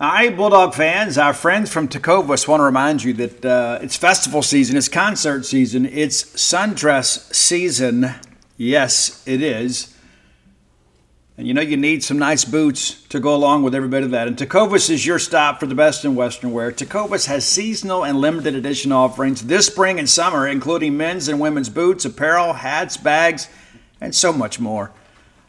All right, Bulldog fans, our friends from Tecovas want to remind you that uh, it's festival season, it's concert season, it's sundress season. Yes, it is. And you know you need some nice boots to go along with every bit of that. And Tecovas is your stop for the best in Western wear. Tecovas has seasonal and limited edition offerings this spring and summer, including men's and women's boots, apparel, hats, bags, and so much more.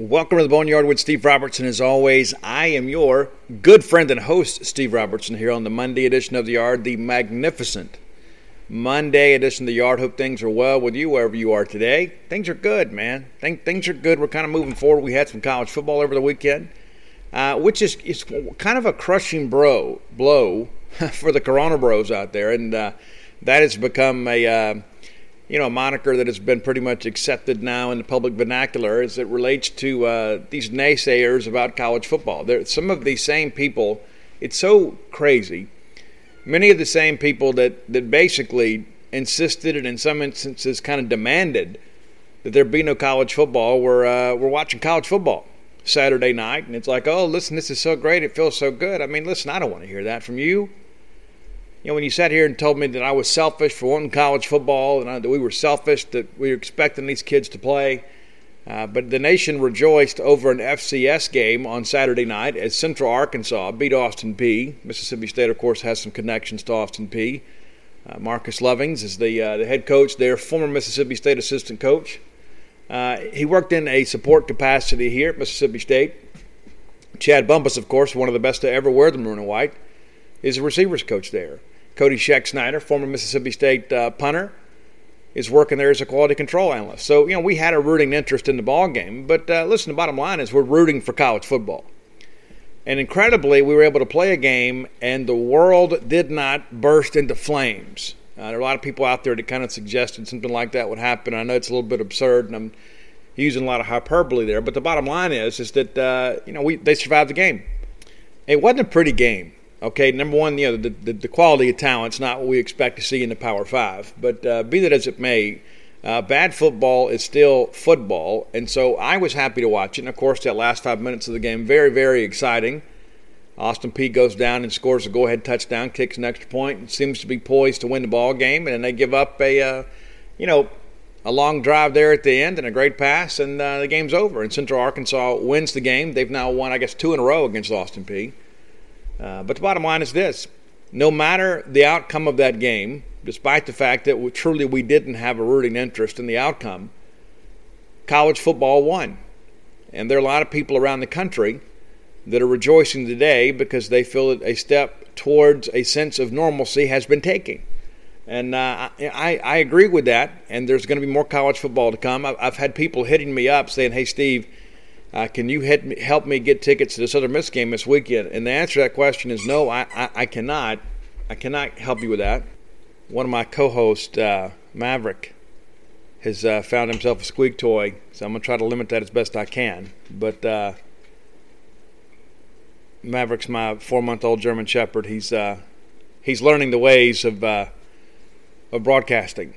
Welcome to the Boneyard with Steve Robertson. As always, I am your good friend and host, Steve Robertson, here on the Monday edition of the Yard, the magnificent Monday edition of the Yard. Hope things are well with you wherever you are today. Things are good, man. Things are good. We're kind of moving forward. We had some college football over the weekend, uh, which is, is kind of a crushing bro blow for the Corona Bros out there, and uh, that has become a uh, you know, a moniker that has been pretty much accepted now in the public vernacular as it relates to uh, these naysayers about college football. There, some of these same people, it's so crazy. Many of the same people that, that basically insisted and in some instances kind of demanded that there be no college football were, uh, were watching college football Saturday night. And it's like, oh, listen, this is so great. It feels so good. I mean, listen, I don't want to hear that from you you know, when you sat here and told me that I was selfish for wanting college football and I, that we were selfish, that we were expecting these kids to play. Uh, but the nation rejoiced over an FCS game on Saturday night as Central Arkansas beat Austin Peay. Mississippi State, of course, has some connections to Austin Peay. Uh, Marquase Lovings is the, uh, the head coach there, former Mississippi State assistant coach. Uh, he worked in a support capacity here at Mississippi State. Chad Bumpus, of course, one of the best to ever wear the maroon and white, is a receivers coach there. Cody Schexnayder, former Mississippi State uh, punter, is working there as a quality control analyst. So, you know, we had a rooting interest in the ball game. But uh, listen, the bottom line is we're rooting for college football. And incredibly, we were able to play a game, and the world did not burst into flames. Uh, there are a lot of people out there that kind of suggested something like that would happen. I know it's a little bit absurd, and I'm using a lot of hyperbole there. But the bottom line is, is that uh, you know we they survived the game. It wasn't a pretty game. Okay, number one, you know, the, the, the quality of talent's not what we expect to see in the Power Five. But uh, be that as it may, uh, bad football is still football, and so I was happy to watch it. And of course, that last five minutes of the game, very, very exciting. Austin Peay goes down and scores a go-ahead touchdown, kicks an extra point, and seems to be poised to win the ball game. And then they give up a, uh, you know, a long drive there at the end and a great pass, and uh, the game's over. And Central Arkansas wins the game. They've now won, I guess, two in a row against Austin Peay. Uh, but the bottom line is this no matter the outcome of that game, despite the fact that we, truly we didn't have a rooting interest in the outcome, college football won. And there are a lot of people around the country that are rejoicing today because they feel that a step towards a sense of normalcy has been taken. And uh, I, I agree with that. And there's going to be more college football to come. I've, I've had people hitting me up saying, hey, Steve, uh, can you me, help me get tickets to the Southern Miss game this weekend? And the answer to that question is no, I, I, I cannot. I cannot help you with that. One of my co-hosts, uh, Maverick, has uh, found himself a squeak toy, so I'm gonna try to limit that as best I can. But uh, Maverick's my four-month-old German Shepherd. He's uh, he's learning the ways of uh, of broadcasting.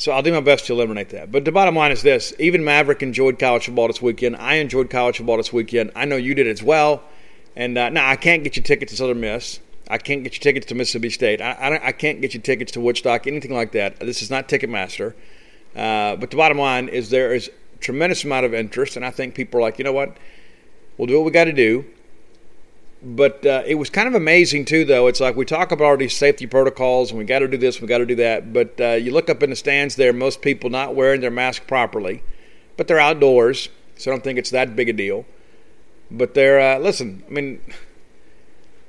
So I'll do my best to eliminate that. But the bottom line is this even Maverick enjoyed college football this weekend. I enjoyed college football this weekend. I know you did as well. And uh, now I can't get you tickets to Southern Miss. I can't get you tickets to Mississippi State. I, I, I can't get you tickets to Woodstock, anything like that. This is not Ticketmaster. Uh, but the bottom line is there is tremendous amount of interest, and I think people are like, you know what? We'll do what we got to do. But uh, it was kind of amazing too, though. It's like we talk about all these safety protocols, and we got to do this, we got to do that. But uh, you look up in the stands there, most people not wearing their mask properly, but they're outdoors, so I don't think it's that big a deal. But they're uh, listen. I mean,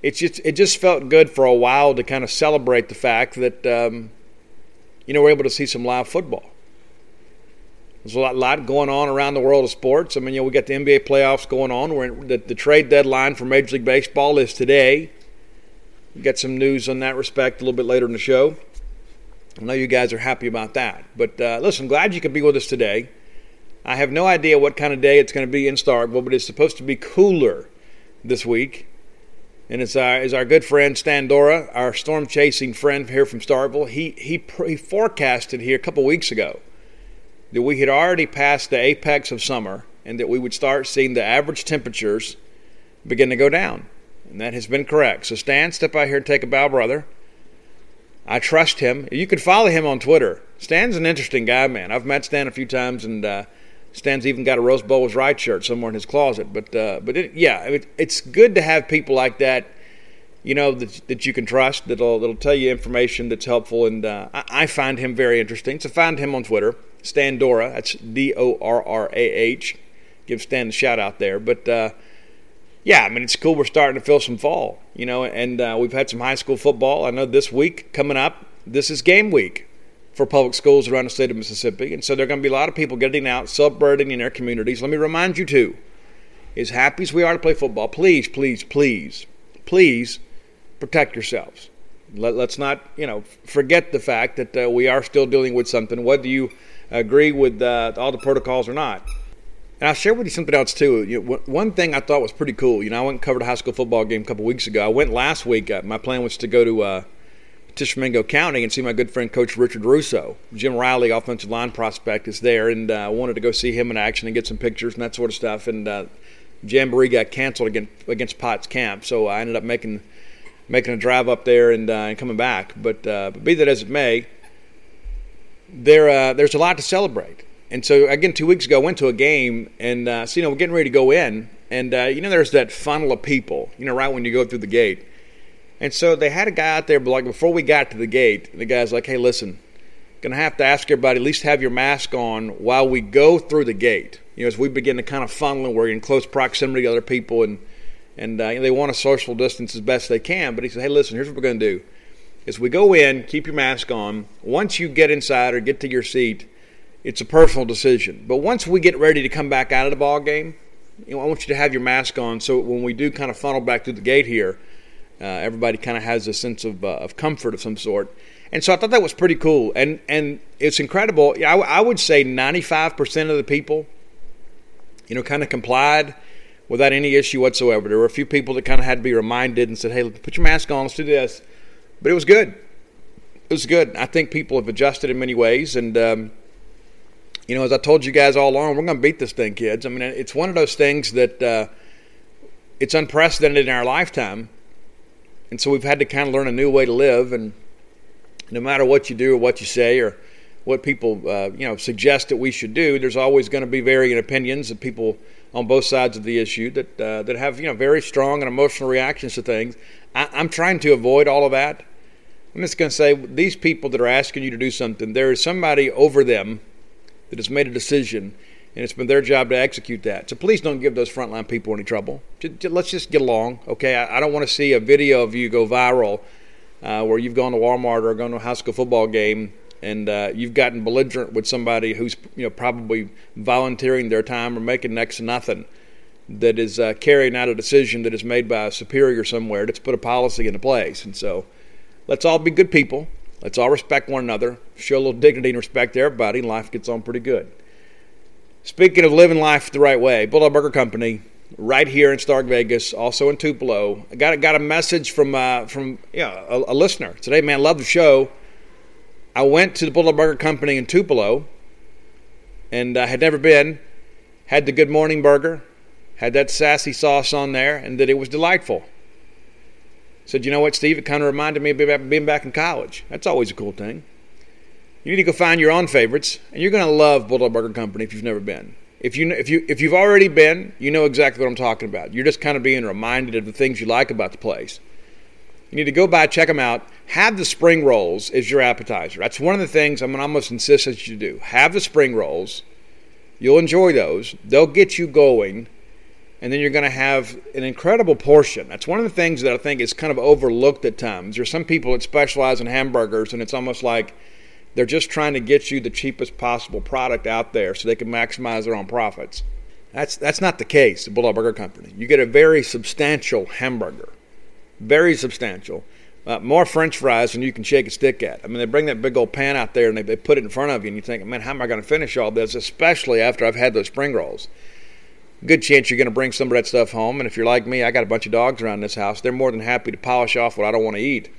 it's just it just felt good for a while to kind of celebrate the fact that um, you know we're able to see some live football. There's a lot, lot, going on around the world of sports. I mean, you know, we got the NBA playoffs going on. We're in, the, the trade deadline for Major League Baseball is today. We got some news on that respect a little bit later in the show. I know you guys are happy about that. But uh, listen, glad you could be with us today. I have no idea what kind of day it's going to be in Starkville, but it's supposed to be cooler this week. And it's our, is our good friend Stan Dorrah, our storm chasing friend here from Starkville. He, he, he forecasted here a couple weeks ago that we had already passed the apex of summer and that we would start seeing the average temperatures begin to go down. And that has been correct. So, Stan, step out here and take a bow, brother. I trust him. You can follow him on Twitter. Stan's an interesting guy, man. I've met Stan a few times, and uh, Stan's even got a Rose Bowl was right shirt somewhere in his closet. But, uh, but it, yeah, it, it's good to have people like that you know that, that you can trust that'll that'll tell you information that's helpful and uh, I, I, find him very interesting so find him on twitter Stan Dorrah. That's D O R R A H. Give Stan the shout out there. But uh, yeah, I mean, it's cool. We're starting to feel some fall, you know, and uh, we've had some high school football. I know this week coming up, this is game week for public schools around the state of Mississippi. And so there are going to be a lot of people getting out, celebrating in their communities. Let me remind you, too, as happy as we are to play football, please, please, please, please protect yourselves. Let, us not, you know, forget the fact that uh, we are still dealing with something. Whether you agree with uh, all the protocols or not. And I'll share with you something else too. You know, one thing I thought was pretty cool. You know, I went and covered a high school football game a couple weeks ago. I went last week. Uh, my plan was to go to uh, Tishomingo County and see my good friend Coach Richard Russo. Jim Riley, offensive line prospect, is there, and uh, I wanted to go see him in action and get some pictures and that sort of stuff. And uh, Jamboree got canceled against, against Potts Camp, so I ended up making making a drive up there and, uh, and coming back. But, uh, but be that as it may there uh, there's a lot to celebrate. And so again, two weeks ago, I went to a game, and uh, so you know we're getting ready to go in, and uh, you know there's that funnel of people, you know, right when you go through the gate. And so they had a guy out there, but like before we got to the gate, the guy's like, "Hey, listen, gonna have to ask everybody at least have your mask on while we go through the gate. You know, as we begin to kind of funnel, and we're in close proximity to other people, and and uh, you know, they want to social distance as best they can. But he said, "Hey, listen, here's what we're gonna do." Is we go in, keep your mask on. Once you get inside or get to your seat, it's a personal decision. But once we get ready to come back out of the ball game, you know, I want you to have your mask on so when we do kind of funnel back through the gate here, uh, everybody kind of has a sense of, uh, of comfort of some sort. And so I thought that was pretty cool. And, and it's incredible. I, I would say 95% of the people, you know, kind of complied without any issue whatsoever. There were a few people that kind of had to be reminded and said, hey, put your mask on, let's do this. But it was good. It was good. I think people have adjusted in many ways, and um, you know, as I told you guys all along, we're going to beat this thing, kids. I mean, it's one of those things that uh, it's unprecedented in our lifetime, and so we've had to kind of learn a new way to live. And no matter what you do or what you say or what people uh, you know suggest that we should do, there's always going to be varying opinions of people on both sides of the issue that uh, that have you know very strong and emotional reactions to things. I, I'm trying to avoid all of that. I'm just going to say these people that are asking you to do something, there is somebody over them that has made a decision, and it's been their job to execute that. So please don't give those frontline people any trouble. Let's just get along, okay? I don't want to see a video of you go viral uh, where you've gone to Walmart or gone to a high school football game and uh, you've gotten belligerent with somebody who's you know probably volunteering their time or making next to nothing that is uh, carrying out a decision that is made by a superior somewhere that's put a policy into place. And so let's all be good people. Let's all respect one another, show a little dignity and respect to everybody, and life gets on pretty good. Speaking of living life the right way, Bulldog Burger Company, right here in Stark Vegas, also in Tupelo. I got got a message from uh, from yeah a, a, listener today. Man, love the show. I went to the Bulldog Burger Company in Tupelo, and I had never been. Had the Good Morning Burger, had that sassy sauce on there, and that it was delightful. Said, you know what, Steve? It kind of reminded me of being back in college. That's always a cool thing. You need to go find your own favorites, and you're going to love Bulldog Burger Company if you've never been. If you if you if you've already been, you know exactly what I'm talking about. You're just kind of being reminded of the things you like about the place. You need to go by, check them out. Have the spring rolls as your appetizer. That's one of the things I'm going to almost insist that you do. Have the spring rolls. You'll enjoy those. They'll get you going, and then you're going to have an incredible portion. That's one of the things that I think is kind of overlooked at times. There's some people that specialize in hamburgers, and it's almost like they're just trying to get you the cheapest possible product out there so they can maximize their own profits. That's, that's not the case at Bulldog Burger Company. You get a very substantial hamburger, very substantial. Uh, more French fries than you can shake a stick at. I mean, they bring that big old pan out there and they, they put it in front of you, and you think, man, how am I going to finish all this, especially after I've had those spring rolls? Good chance you're going to bring some of that stuff home. And if you're like me, I got a bunch of dogs around this house. They're more than happy to polish off what I don't want to eat.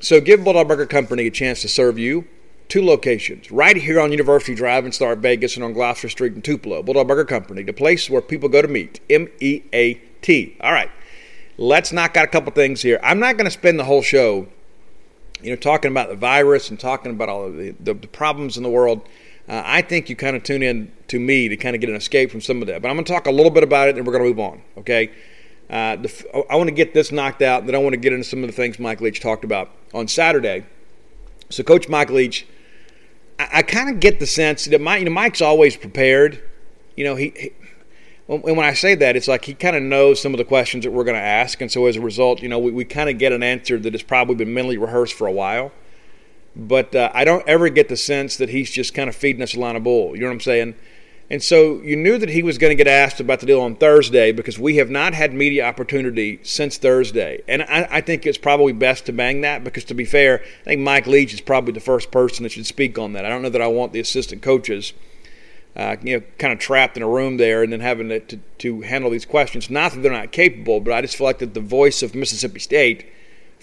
So give Bulldog Burger Company a chance to serve you. Two locations, right here on University Drive in Star Vegas and on Gloster Street in Tupelo. Bulldog Burger Company, the place where people go to meet. M E A T. All right, let's knock out a couple things here. I'm not going to spend the whole show, you know, talking about the virus and talking about all of the, the, the problems in the world. Uh, I think you kind of tune in to me to kind of get an escape from some of that. But I'm going to talk a little bit about it and we're going to move on, okay? Uh, the, I want to get this knocked out, and then I want to get into some of the things Mike Leach talked about on Saturday. So, Coach Mike Leach, I, I kind of get the sense that Mike, you know, Mike's always prepared. You know, he, he and when I say that, it's like he kind of knows some of the questions that we're going to ask, and so as a result, you know, we, we kind of get an answer that has probably been mentally rehearsed for a while. But uh, I don't ever get the sense that he's just kind of feeding us a line of bull. You know what I'm saying? And so you knew that he was going to get asked about the deal on Thursday because we have not had media opportunity since Thursday. And I, I, think it's probably best to bang that because, to be fair, I think Mike Leach is probably the first person that should speak on that. I don't know that I want the assistant coaches, uh, you know, kind of trapped in a room there and then having to, to, to handle these questions. Not that they're not capable, but I just feel like that the voice of Mississippi State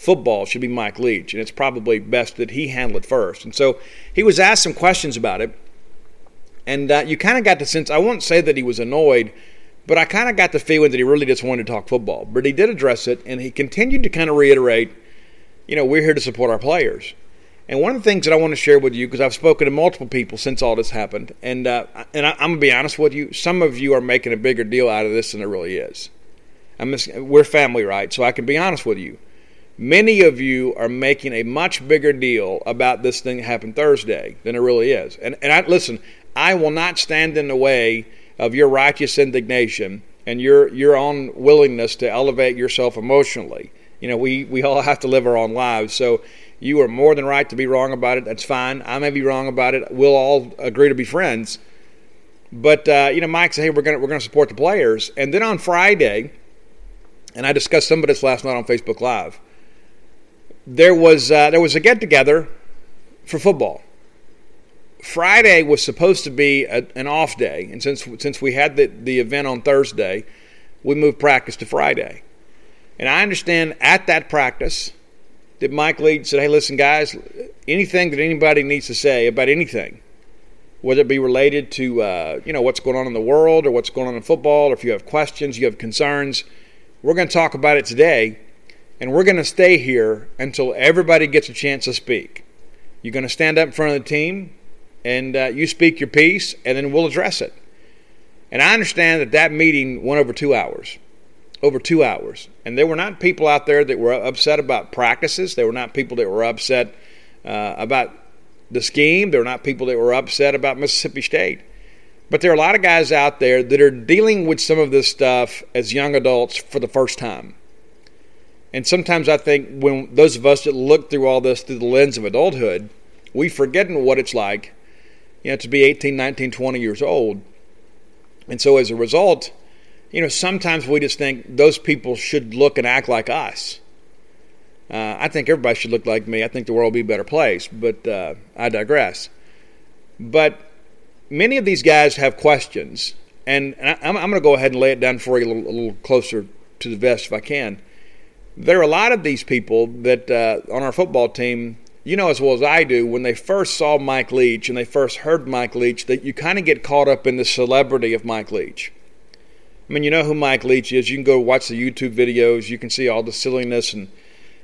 football should be Mike Leach, and it's probably best that he handle it first. And so he was asked some questions about it. And uh, you kind of got the sense, I won't say that he was annoyed, but I kind of got the feeling that he really just wanted to talk football. But he did address it, and he continued to kind of reiterate, you know, we're here to support our players. And one of the things that I want to share with you, because I've spoken to multiple people since all this happened, and uh, and I, am gonna be honest with you, some of you are making a bigger deal out of this than it really is. I'm just, we're family, right? So I can be honest with you. Many of you are making a much bigger deal about this thing that happened Thursday than it really is. And and I listen, I will not stand in the way of your righteous indignation and your your own willingness to elevate yourself emotionally. You know, we, we all have to live our own lives. So you are more than right to be wrong about it. That's fine. I may be wrong about it. We'll all agree to be friends. But uh, you know, Mike said, "Hey, we're gonna we're gonna support the players." And then on Friday, and I discussed some of this last night on Facebook Live. There was uh, there was a get together for football. Friday was supposed to be a, an off day, and since since we had the, the event on Thursday, we moved practice to Friday. And I understand at that practice that Mike Leach said, "Hey, listen, guys, anything that anybody needs to say about anything, whether it be related to uh, you know what's going on in the world or what's going on in football, or if you have questions, you have concerns, we're going to talk about it today, and we're going to stay here until everybody gets a chance to speak. You're going to stand up in front of the team." and uh, you speak your piece, and then we'll address it. And I understand that that meeting went over two hours. Over two hours. And there were not people out there that were upset about practices. There were not people that were upset uh, about the scheme. There were not people that were upset about Mississippi State. But there are a lot of guys out there that are dealing with some of this stuff as young adults for the first time. And sometimes I think when those of us that look through all this through the lens of adulthood, we forgetting what it's like you know, to be 18, 19, 20 years old. And so as a result, you know, sometimes we just think those people should look and act like us. Uh, I think everybody should look like me. I think the world would be a better place, but uh, I digress. But many of these guys have questions, and, and I, am going to go ahead and lay it down for you a little, a little, closer to the vest if I can. There are a lot of these people that uh, on our football team you know as well as I do, when they first saw Mike Leach and they first heard Mike Leach, that you kind of get caught up in the celebrity of Mike Leach. I mean, you know who Mike Leach is. You can go watch the YouTube videos. You can see all the silliness and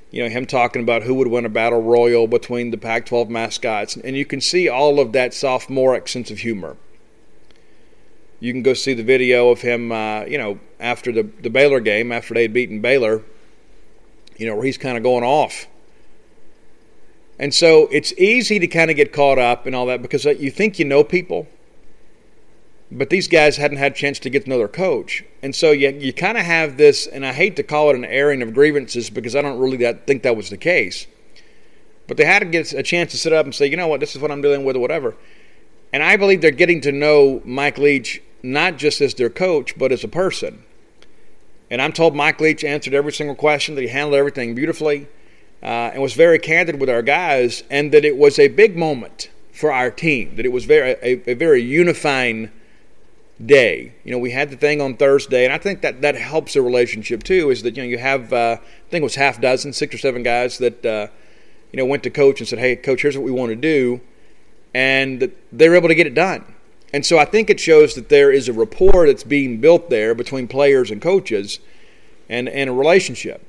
you know him talking about who would win a battle royal between the Pac-12 mascots, and you can see all of that sophomoric sense of humor. You can go see the video of him, uh, you know, after the, the Baylor game, after they had beaten Baylor, you know, where he's kind of going off. And so it's easy to kind of get caught up and all that because you think you know people, but these guys hadn't had a chance to get to know their coach. And so you, you kind of have this, and I hate to call it an airing of grievances because I don't really that, think that was the case. But they had to get a chance to sit up and say, you know what, this is what I'm dealing with or whatever. And I believe they're getting to know Mike Leach not just as their coach, but as a person. And I'm told Mike Leach answered every single question, that he handled everything beautifully, uh, and was very candid with our guys, and that it was a big moment for our team, that it was very a, a very unifying day. You know, we had the thing on Thursday, and I think that that helps the relationship too. Is that you know you have uh, I think it was half dozen, six or seven guys that uh, you know went to coach and said, "Hey, coach, here's what we want to do," and they were able to get it done. And so I think it shows that there is a rapport that's being built there between players and coaches and, and a relationship.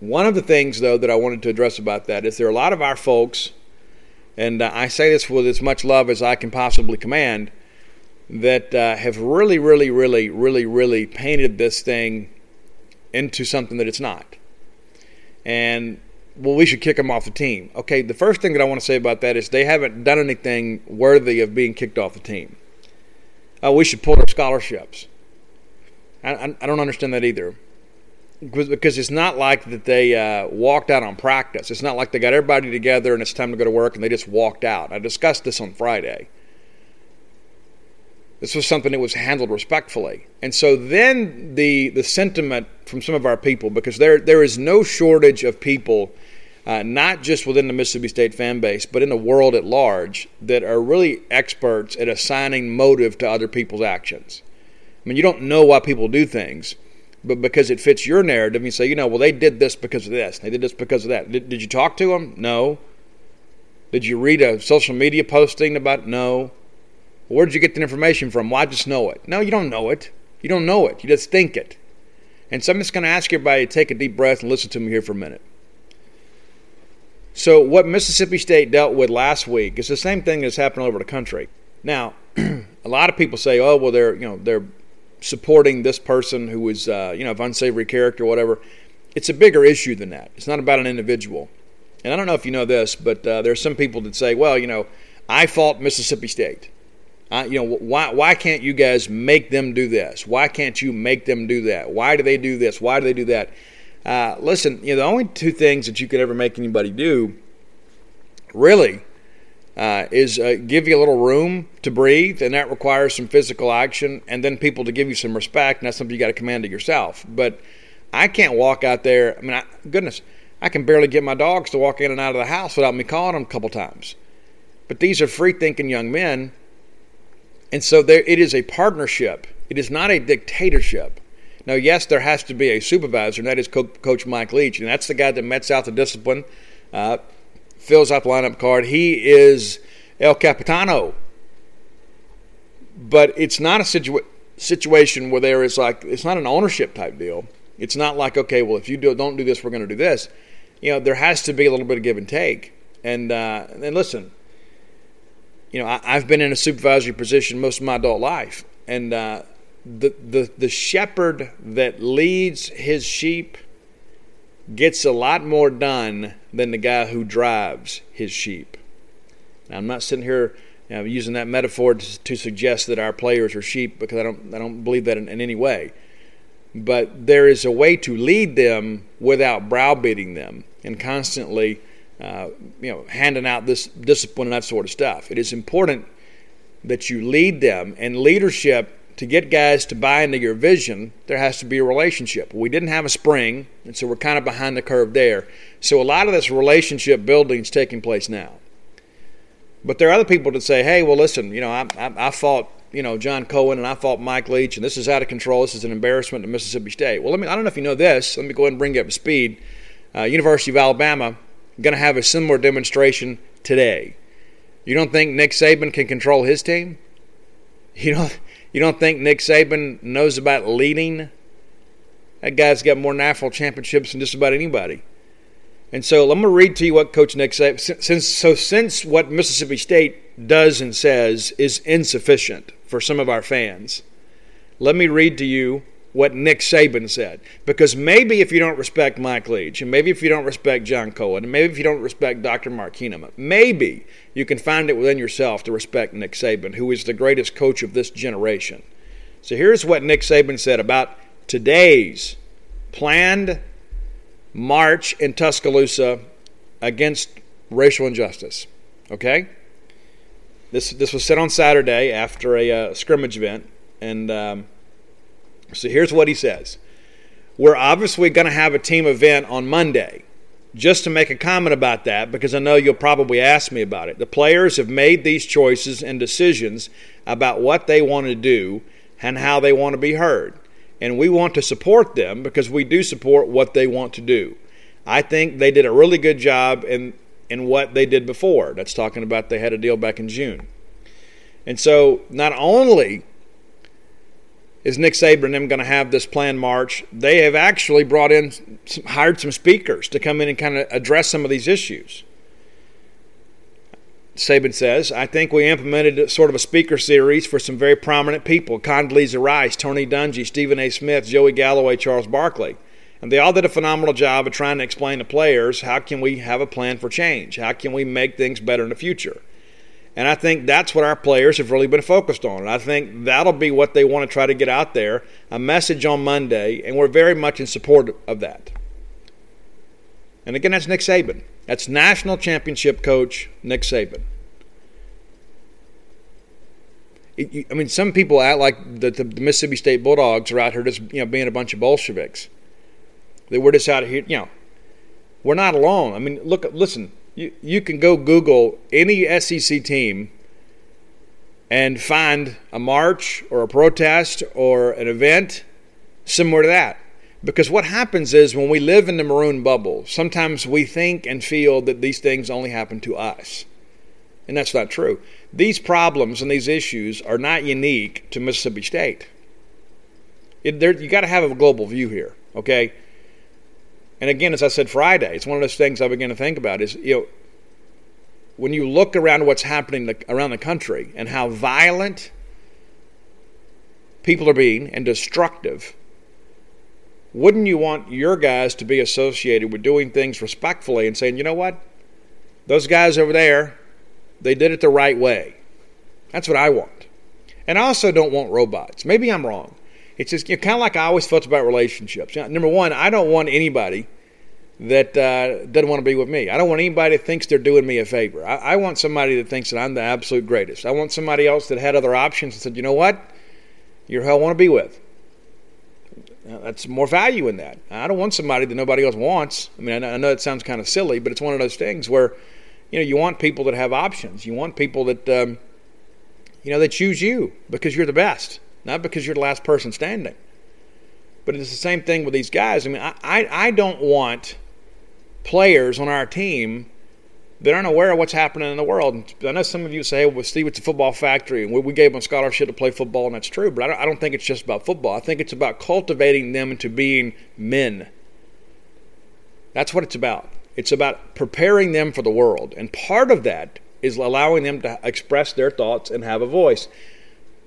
One of the things, though, that I wanted to address about that is there are a lot of our folks, and uh, I say this with as much love as I can possibly command, that uh, have really, really, really, really, really painted this thing into something that it's not. And well, we should kick them off the team. Okay, the first thing that I want to say about that is they haven't done anything worthy of being kicked off the team. Uh, we should pull their scholarships. I, I, I, don't understand that either. Because it's not like that they uh, walked out on practice. It's not like they got everybody together and it's time to go to work and they just walked out. I discussed this on Friday. This was something that was handled respectfully. And so then the the sentiment from some of our people, because there there is no shortage of people, uh, not just within the Mississippi State fan base, but in the world at large, that are really experts at assigning motive to other people's actions. I mean, you don't know why people do things, but because it fits your narrative, you say, you know, well, they did this because of this, they did this because of that. Did, did you talk to them? No. Did you read a social media posting about it? No. Where did you get the information from? Well, I just know it. No, you don't know it. You don't know it. You just think it. And so I'm just going to ask everybody to take a deep breath and listen to me here for a minute. So, what Mississippi State dealt with last week is the same thing that's happened all over the country. Now, a lot of people say, "Oh, well, they're you know they're supporting this person who is uh, you know of unsavory character, or whatever." It's a bigger issue than that. It's not about an individual. And I don't know if you know this, but uh, there are some people that say, "Well, you know, I fault Mississippi State." You know, why, why can't you guys make them do this? Why can't you make them do that? Why do they do this? Why do they do that? Uh, listen, you know, the only two things that you could ever make anybody do, really, uh, is uh, give you a little room to breathe, and that requires some physical action, and then people to give you some respect, and that's something you got to command it yourself. But I can't walk out there. I mean, I, goodness, I can barely get my dogs to walk in and out of the house without me calling them a couple times. But these are free thinking young men and so there, it is a partnership. It is not a dictatorship. Now, yes, there has to be a supervisor, and that is Coach Mike Leach, and that's the guy that mets out the discipline, uh, fills out the lineup card. He is El Capitano. But it's not a situa- situation where there is like, it's not an ownership type deal. It's not like, okay, well, if you do, don't do this, we're going to do this. You know, there has to be a little bit of give and take. And, uh, and listen, you know, I, have been in a supervisory position most of my adult life, and uh, the the the shepherd that leads his sheep gets a lot more done than the guy who drives his sheep. Now, I'm not sitting here you know, using that metaphor to, to, suggest that our players are sheep because I don't I don't believe that in, in any way. But there is a way to lead them without browbeating them and constantly uh, you know, handing out this discipline and that sort of stuff. It is important that you lead them, and leadership to get guys to buy into your vision, there has to be a relationship. We didn't have a spring, and so we're kind of behind the curve there. So a lot of this relationship building is taking place now. But there are other people that say, "Hey, well, listen, you know, I, I, I fought, you know, John Cohen and I fought Mike Leach, and this is out of control. This is an embarrassment to Mississippi State." Well, let me. I don't know if you know this. Let me go ahead and bring you up to speed. Uh, University of Alabama going to have a similar demonstration today. You don't think Nick Saban can control his team? You don't you don't think Nick Saban knows about leading? That guy's got more national championships than just about anybody. And so let me read to you what Coach Nick said. Since so since what Mississippi State does and says is insufficient for some of our fans. Let me read to you what Nick Saban said. Because maybe if you don't respect Mike Leach, and maybe if you don't respect John Cohen, and maybe if you don't respect Dr. Mark maybe you can find it within yourself to respect Nick Saban, who is the greatest coach of this generation. So here's what Nick Saban said about today's planned march in Tuscaloosa against racial injustice. Okay? This, this was said on Saturday after a uh, scrimmage event, and um, so here's what he says We're obviously going to have a team event on Monday. Just to make a comment about that, because I know you'll probably ask me about it. The players have made these choices and decisions about what they want to do and how they want to be heard. And we want to support them because we do support what they want to do. I think they did a really good job in, in what they did before. That's talking about they had a deal back in June. And so not only is Nick Saban and them going to have this planned march? They have actually brought in, hired some speakers to come in and kind of address some of these issues. Saban says, I think we implemented sort of a speaker series for some very prominent people Condoleezza Rice, Tony Dungy, Stephen A. Smith, Joey Galloway, Charles Barkley. And they all did a phenomenal job of trying to explain to players how can we have a plan for change? How can we make things better in the future? And I think that's what our players have really been focused on. And I think that'll be what they want to try to get out there a message on Monday, and we're very much in support of that. And again, that's Nick Saban. That's national championship coach Nick Saban. I mean, some people act like the, the, Mississippi State Bulldogs are out here just you know being a bunch of Bolsheviks. That we're just out here, you know. We're not alone. I mean, look, listen you, you can go Google any SEC team and find a march or a protest or an event similar to that. Because what happens is when we live in the maroon bubble, sometimes we think and feel that these things only happen to us. And that's not true. These problems and these issues are not unique to Mississippi State. It, you got to have a global view here, okay? And again, as I said Friday, it's one of those things I begin to think about is, you know, when you look around what's happening around the country and how violent people are being and destructive, wouldn't you want your guys to be associated with doing things respectfully and saying, you know what? Those guys over there, they did it the right way. That's what I want. And I also don't want robots. Maybe I'm wrong. It's just you know, kind of like I always felt about relationships. You know, number one, I don't want anybody that uh, doesn't want to be with me. I don't want anybody that thinks they're doing me a favor. I, I, want somebody that thinks that I'm the absolute greatest. I want somebody else that had other options and said, you know what, you're who I want to be with. Now, that's more value in that. I don't want somebody that nobody else wants. I mean, I know, I know it sounds kind of silly, but it's one of those things where, you know, you want people that have options. You want people that, um, you know, that choose you because you're the best not because you're the last person standing. But it's the same thing with these guys. I mean, I, I, I don't want players on our team that aren't aware of what's happening in the world. I know some of you say, well, Steve, it's a football factory, and we, we gave them scholarship to play football, and that's true. But I don't, I don't think it's just about football. I think it's about cultivating them into being men. That's what it's about. It's about preparing them for the world. And part of that is allowing them to express their thoughts and have a voice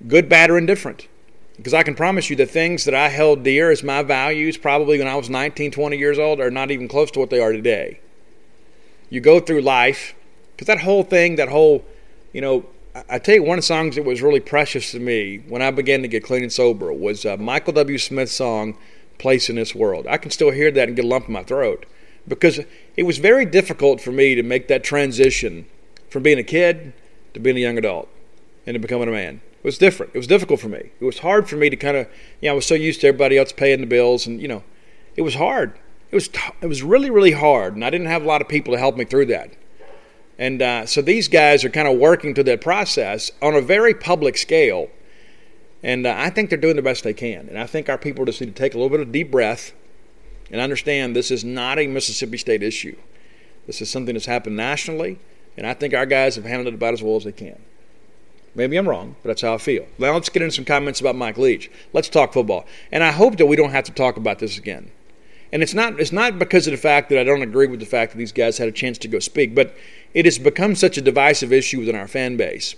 good, bad, or indifferent. Because I can promise you the things that I held dear as my values probably when I was 19, 20 years old are not even close to what they are today. You go through life, because that whole thing, that whole, you know, I tell you, one of the songs that was really precious to me when I began to get clean and sober was uh, Michael W. Smith's song, Place in This World. I can still hear that and get a lump in my throat because it was very difficult for me to make that transition from being a kid to being a young adult and to becoming a man. It was different. It was difficult for me. It was hard for me to kind of, you know, I was so used to everybody else paying the bills, and you know, it was hard. It was it was really really hard, and I didn't have a lot of people to help me through that. And uh, so these guys are kind of working through that process on a very public scale, and uh, I think they're doing the best they can. And I think our people just need to take a little bit of deep breath and understand this is not a Mississippi State issue. This is something that's happened nationally, and I think our guys have handled it about as well as they can. Maybe I'm wrong, but that's how I feel. Now let's get into some comments about Mike Leach. Let's talk football. And I hope that we don't have to talk about this again. And it's not it's not because of the fact that I don't agree with the fact that these guys had a chance to go speak, but it has become such a divisive issue within our fan base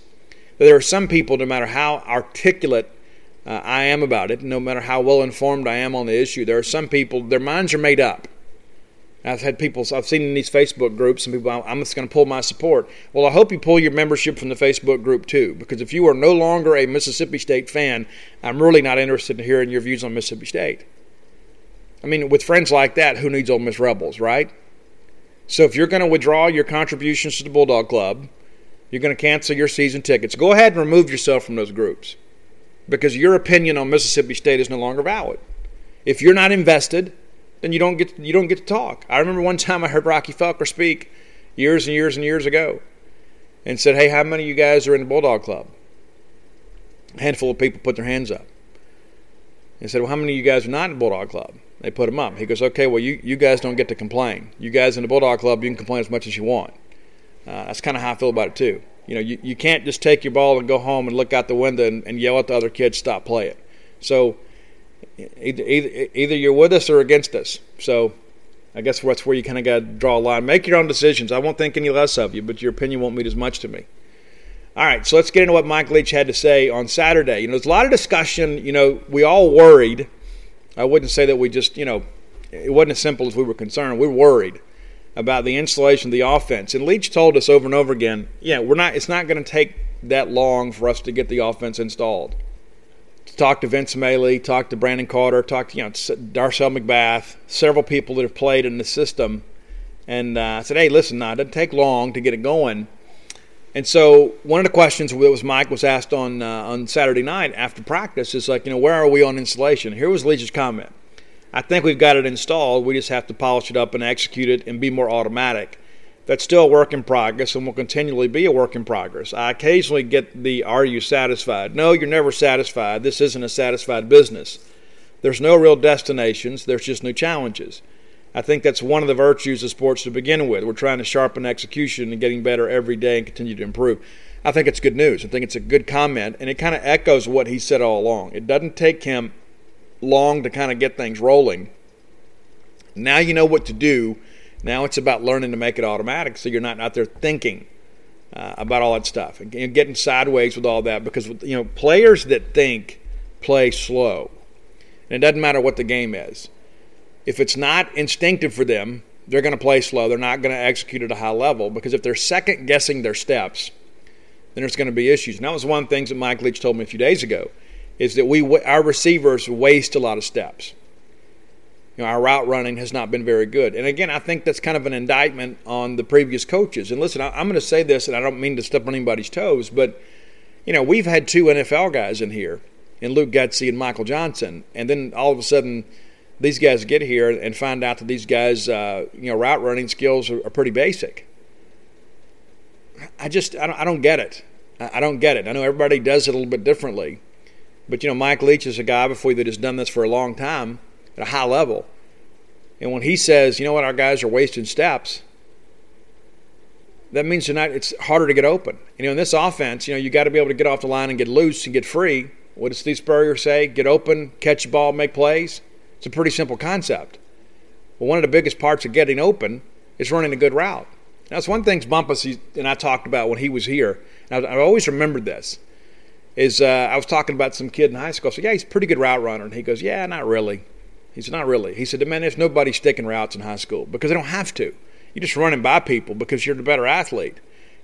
that there are some people, no matter how articulate uh, I am about it, no matter how well informed I am on the issue, there are some people, their minds are made up. I've had people, I've seen in these Facebook groups, some people, I'm just going to pull my support. Well, I hope you pull your membership from the Facebook group too, because if you are no longer a Mississippi State fan, I'm really not interested in hearing your views on Mississippi State. I mean, with friends like that, who needs Ole Miss Rebels, right? So if you're going to withdraw your contributions to the Bulldog Club, you're going to cancel your season tickets, go ahead and remove yourself from those groups because your opinion on Mississippi State is no longer valid. If you're not invested, then you don't get you don't get to talk. I remember one time I heard Rockey Felker speak years and years and years ago, and said, "Hey, how many of you guys are in the Bulldog Club?" A handful of people put their hands up. He said, "Well, how many of you guys are not in the Bulldog Club?" They put them up. He goes, "Okay, well, you you guys don't get to complain. You guys in the Bulldog Club, you can complain as much as you want." Uh, that's kind of how I feel about it too. You know, you, you can't just take your ball and go home and look out the window and, and yell at the other kids, "Stop playing." So Either, either, either you're with us or against us. So I guess that's where you kind of got to draw a line. Make your own decisions. I won't think any less of you, but your opinion won't mean as much to me. All right, so let's get into what Mike Leach had to say on Saturday. You know, there's a lot of discussion. You know, we all worried. I wouldn't say that we just, you know, it wasn't as simple as we were concerned. We are worried about the installation of the offense. And Leach told us over and over again, yeah, we're not. It's not going to take that long for us to get the offense installed talked to Vince Mayle, talked to Brandon Carter, talked to you know Darcel McBath, several people that have played in the system, and uh, I said, "Hey, listen, now it doesn't take long to get it going." And so one of the questions that was Mike was asked on uh, on Saturday night after practice is like, you know, where are we on installation? Here was Leach's comment. I think we've got it installed. We just have to polish it up and execute it and be more automatic that's still a work in progress and will continually be a work in progress. I occasionally get the are you satisfied? No, you're never satisfied. This isn't a satisfied business. There's no real destinations, there's just new challenges. I think that's one of the virtues of sports to begin with. We're trying to sharpen execution and getting better every day and continue to improve. I think it's good news. I think it's a good comment, and it kind of echoes what he said all along. It doesn't take him long to kind of get things rolling. Now you know what to do now it's about learning to make it automatic so you're not out there thinking uh, about all that stuff and getting sideways with all that because you know players that think play slow. And it doesn't matter what the game is. If it's not instinctive for them, they're going to play slow. They're not going to execute at a high level because if they're second guessing their steps, then there's going to be issues. And that was one of the things that Mike Leach told me a few days ago is that we our receivers waste a lot of steps you know, our route running has not been very good. And again, I think that's kind of an indictment on the previous coaches. And listen, I, am going to say this, and I don't mean to step on anybody's toes, but you know, we've had two NFL guys in here, in Luke Getsy and Michael Johnson, and then all of a sudden, these guys get here and find out that these guys, uh, you know, route running skills are, are, pretty basic. I just, I don't, I don't get it. I, I don't get it. I know everybody does it a little bit differently, but you know, Mike Leach is a guy before that has done this for a long time at a high level. And when he says, you know what, our guys are wasting steps, that means tonight it's harder to get open. You know, in this offense, you know, you got to be able to get off the line and get loose and get free. What does Steve Spurrier say? Get open, catch the ball, make plays. It's a pretty simple concept. Well, one of the biggest parts of getting open is running a good route. Now, it's one thing Bumpus and I talked about when he was here. And I've always remembered this. Is uh, I was talking about some kid in high school. Said, "Yeah, he's a pretty good route runner," and he goes, "Yeah, not really." He said, Not really. He said, Man, there's nobody sticking routes in high school because they don't have to. You're just running by people because you're the better athlete.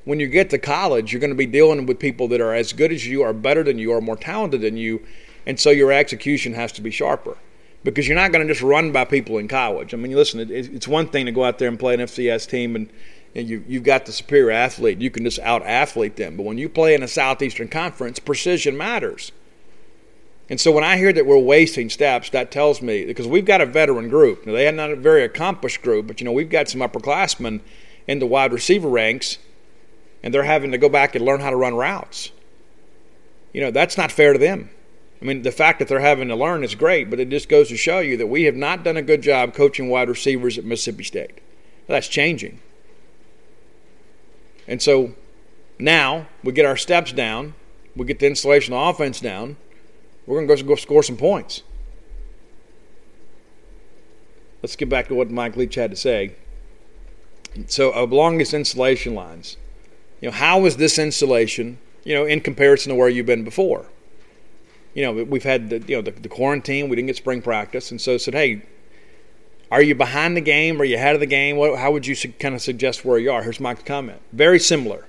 When you get to college, you're going to be dealing with people that are as good as you, are better than you, are more talented than you, and so your execution has to be sharper because you're not going to just run by people in college. I mean, listen, it's one thing to go out there and play an FCS team and, and you, you've got the superior athlete. You can just out athlete them. But when you play in a Southeastern Conference, precision matters. And so when I hear that we're wasting steps, that tells me because we've got a veteran group. Now, they are not a very accomplished group, but you know we've got some upperclassmen in the wide receiver ranks, and they're having to go back and learn how to run routes. You know that's not fair to them. I mean, the fact that they're having to learn is great, but it just goes to show you that we have not done a good job coaching wide receivers at Mississippi State. That's changing. And so now we get our steps down, we get the installation of offense down we're going to go score some points. Let's get back to what Mike Leach had to say. So, along these installation lines, you know, how is this installation, you know, in comparison to where you've been before. You know, we've had the you know the, the quarantine. We didn't get spring practice, and so said, hey, are you behind the game? Are you ahead of the game? What, how would you su- kind of suggest where you are? Here's Mike's comment. Very similar.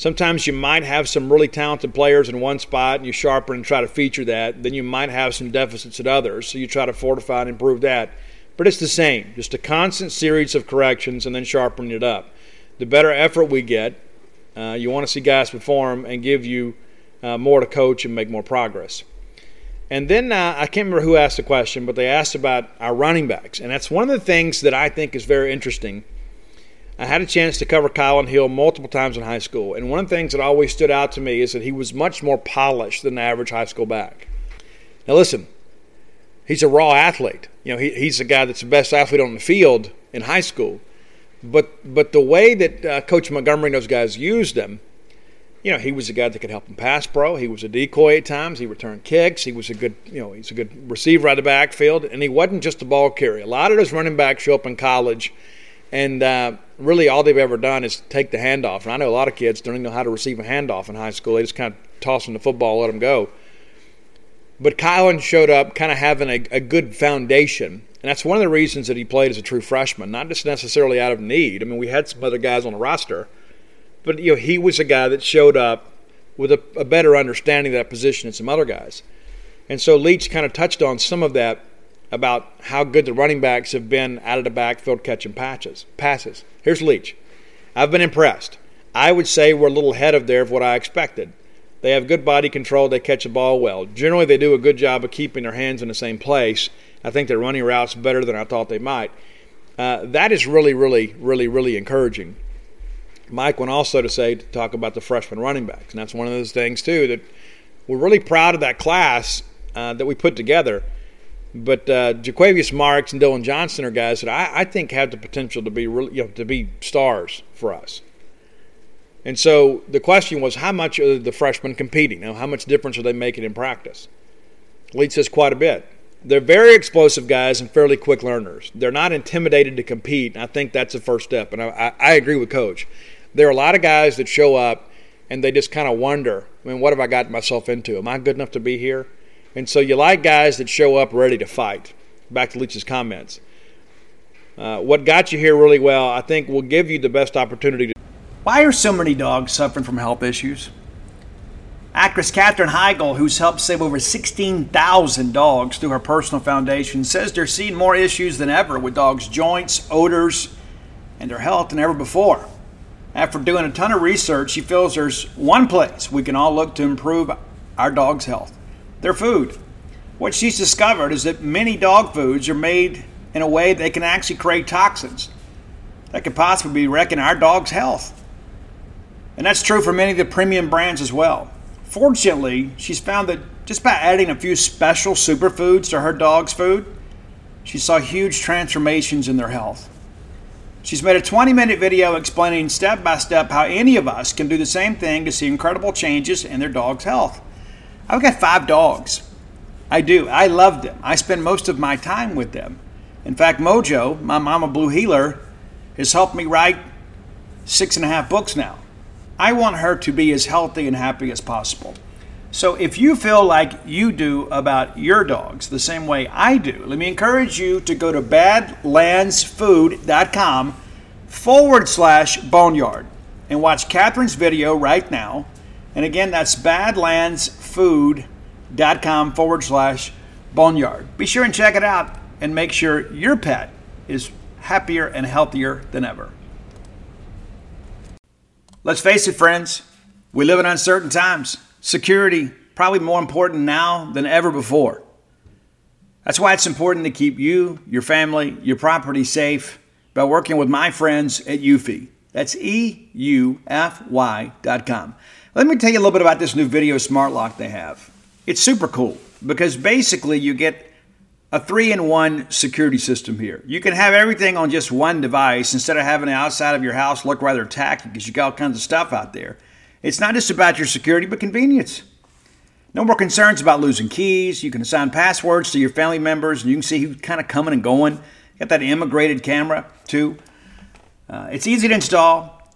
Sometimes you might have some really talented players in one spot and you sharpen and try to feature that. Then you might have some deficits at others, so you try to fortify and improve that. But it's the same, just a constant series of corrections and then sharpening it up. The better effort we get, uh, you want to see guys perform and give you uh, more to coach and make more progress. And then uh, I can't remember who asked the question, but they asked about our running backs. And that's one of the things that I think is very interesting. I had a chance to cover Kylin Hill multiple times in high school. And one of the things that always stood out to me is that he was much more polished than the average high school back. Now, listen, he's a raw athlete. You know, he, he's the guy that's the best athlete on the field in high school. But, but the way that uh, Coach Montgomery and those guys used him, you know, he was a guy that could help him pass pro. He was a decoy at times. He returned kicks. He was a good, you know, he's a good receiver out of the backfield. And he wasn't just a ball carrier. A lot of those running backs show up in college, and uh, really all they've ever done is take the handoff. And I know a lot of kids don't even know how to receive a handoff in high school. They just kind of toss them the football, let them go. But Kylin showed up kind of having a, a good foundation. And that's one of the reasons that he played as a true freshman, not just necessarily out of need. I mean, we had some other guys on the roster – but you know, he was a guy that showed up with a, a better understanding of that position than some other guys. And so Leach kind of touched on some of that about how good the running backs have been out of the backfield catching patches, passes. Here's Leach. I've been impressed. I would say we're a little ahead of there of what I expected. They have good body control. They catch the ball well. Generally, they do a good job of keeping their hands in the same place. I think they're running routes better than I thought they might. Uh, that is really, really, really, really encouraging. Mike went also to say to talk about the freshman running backs, and that's one of those things too that we're really proud of that class uh, that we put together. But uh, Jo'quavious Marks and Dillon Johnson are guys that I, I, think have the potential to be really, you know, to be stars for us. And so the question was, how much are the freshmen competing? Now, how much difference are they making in practice? Leach says quite a bit. They're very explosive guys and fairly quick learners. They're not intimidated to compete. And I think that's the first step. And I, I, I agree with Coach there are a lot of guys that show up and they just kind of wonder, I mean, what have I got myself into? Am I good enough to be here? And so you like guys that show up ready to fight. Back to Leach's comments. Uh, what got you here really well, I think, will give you the best opportunity to. Why are so many dogs suffering from health issues? Actress Katherine Heigl, who's helped save over 16,000 dogs through her personal foundation, says they're seeing more issues than ever with dogs' joints, odors, and their health than ever before. After doing a ton of research, she feels there's one place we can all look to improve our dog's health their food. What she's discovered is that many dog foods are made in a way they can actually create toxins that could possibly be wrecking our dog's health. And that's true for many of the premium brands as well. Fortunately, she's found that just by adding a few special superfoods to her dog's food, she saw huge transformations in their health. She's made a 20 minute video explaining step by step how any of us can do the same thing to see incredible changes in their dog's health. I've got five dogs. I do. I love them. I spend most of my time with them. In fact, Mojo, my mama blue heeler, has helped me write six and a half books now. I want her to be as healthy and happy as possible. So if you feel like you do about your dogs the same way I do, let me encourage you to go to badlandsfood.com forward slash boneyard and watch Katherine's video right now. And again, that's badlandsfood.com forward slash boneyard. Be sure and check it out and make sure your pet is happier and healthier than ever. Let's face it, friends, we live in uncertain times. Security, probably more important now than ever before. That's why it's important to keep you, your family, your property safe by working with my friends at Eufy. That's E U F Y dot com. Let me tell you a little bit about this new video smart lock they have. It's super cool because basically you get a three in one security system here. You can have everything on just one device instead of having the outside of your house look rather tacky because you got all kinds of stuff out there. It's not just about your security, but convenience. No more concerns about losing keys. You can assign passwords to your family members, and you can see who's kind of coming and going. got that immigrated camera, too. Uh, it's easy to install.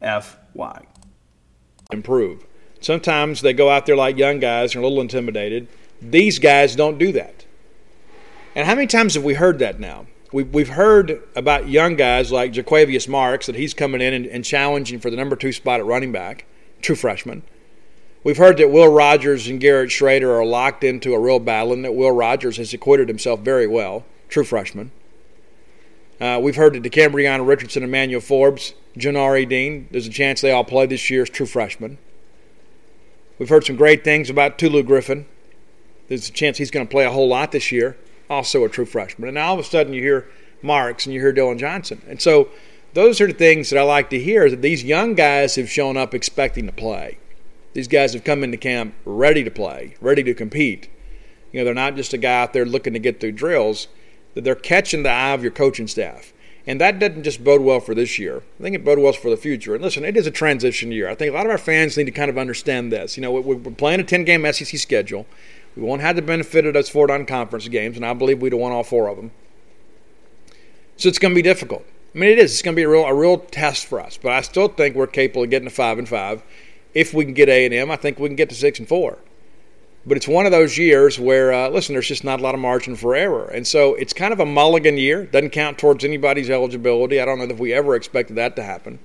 F Y. Improve. Sometimes they go out there like young guys and are a little intimidated. These guys don't do that. And how many times have we heard that now? We've, we've heard about young guys like Jo'quavious Marks that he's coming in and, and challenging for the number two spot at running back, true freshman. We've heard that Will Rogers and Garrett Shrader are locked into a real battle and that Will Rogers has acquitted himself very well, true freshman. Uh, we've heard that Decamerion Richardson, Emmanuel Forbes, Janari Dean, there's a chance they all play this year as true freshmen. We've heard some great things about Tulu Griffin. There's a chance he's going to play a whole lot this year, also a true freshman. And now all of a sudden you hear Marks and you hear Dillon Johnson. And so those are the things that I like to hear that these young guys have shown up expecting to play. These guys have come into camp ready to play, ready to compete. You know, they're not just a guy out there looking to get through drills that they're catching the eye of your coaching staff. And that doesn't just bode well for this year. I think it bodes well for the future. And listen, it is a transition year. I think a lot of our fans need to kind of understand this. You know, we're playing a 10 game SEC schedule. We won't have the benefit of those four non conference games, and I believe we'd have won all four of them. So it's going to be difficult. I mean, it is. It's going to be a real, a real test for us. But I still think we're capable of getting to five and five. If we can get A and M, I think we can get to six and four. But it's one of those years where, uh, listen, there's just not a lot of margin for error. And so it's kind of a mulligan year. Doesn't count towards anybody's eligibility. I don't know if we ever expected that to happen.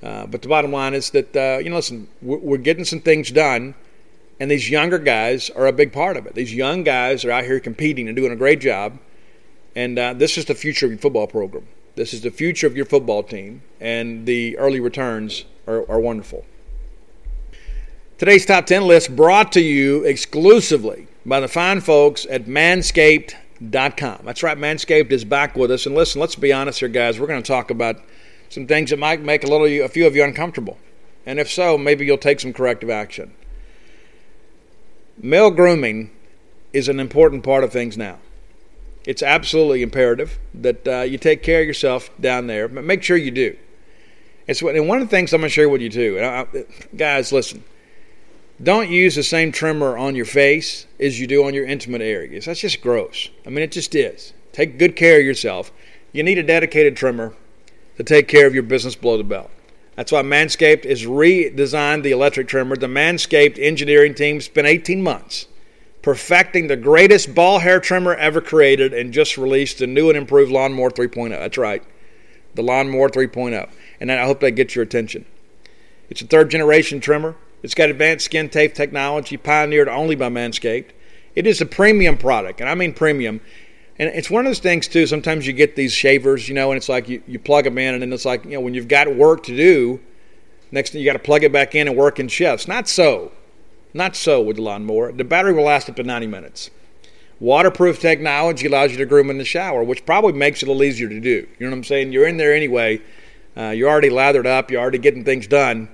Uh, but the bottom line is that, uh, you know, listen, we're getting some things done, and these younger guys are a big part of it. These young guys are out here competing and doing a great job. And uh, this is the future of your football program. This is the future of your football team, and the early returns are, are wonderful. Today's top 10 list brought to you exclusively by the fine folks at manscaped.com. That's right, Manscaped is back with us. And listen, let's be honest here, guys. We're going to talk about some things that might make a little a few of you uncomfortable. And if so, maybe you'll take some corrective action. Male grooming is an important part of things now. It's absolutely imperative that uh, you take care of yourself down there, but make sure you do. And one of the things I'm going to share with you too, I, guys, listen don't use the same trimmer on your face as you do on your intimate areas. That's just gross. I mean, it just is. Take good care of yourself. You need a dedicated trimmer to take care of your business below the belt. That's why Manscaped has redesigned the electric trimmer. The Manscaped engineering team spent 18 months perfecting the greatest ball hair trimmer ever created and just released the new and improved Lawnmower 3.0. That's right, the Lawnmower 3.0. And I hope that gets your attention. It's a third generation trimmer it's got advanced SkinSafe technology pioneered only by Manscaped. It is a premium product, and I mean premium. And it's one of those things, too. Sometimes you get these shavers, you know, and it's like you, you plug them in, and then it's like, you know, when you've got work to do, next thing you got to plug it back in and work in shifts. Not so. Not so with the lawnmower. The battery will last up to 90 minutes. Waterproof technology allows you to groom in the shower, which probably makes it a little easier to do. You know what I'm saying? You're in there anyway. Uh, you're already lathered up. You're already getting things done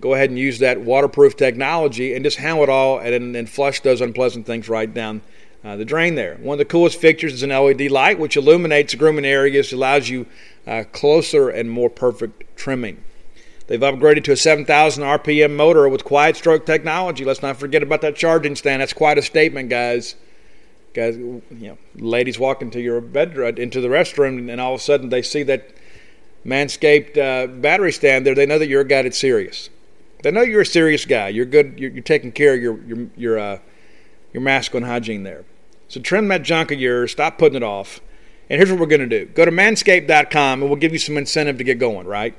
go ahead and use that waterproof technology and just handle it all and, and flush those unpleasant things right down uh, the drain there. One of the coolest features is an LED light which illuminates grooming areas, allows you uh, closer and more perfect trimming. They've upgraded to a 7,000 RPM motor with quiet stroke technology. Let's not forget about that charging stand. That's quite a statement, guys. Guys, you know, ladies walk into your bedroom, into the restroom, and all of a sudden they see that Manscaped uh, battery stand there. They know that you're a guy that's serious. They know you're a serious guy. You're good. You're, you're taking care of your your your uh, your masculine hygiene there. So trim that junk of yours. Stop putting it off. And here's what we're going to do: go to manscaped.com, and we'll give you some incentive to get going. Right?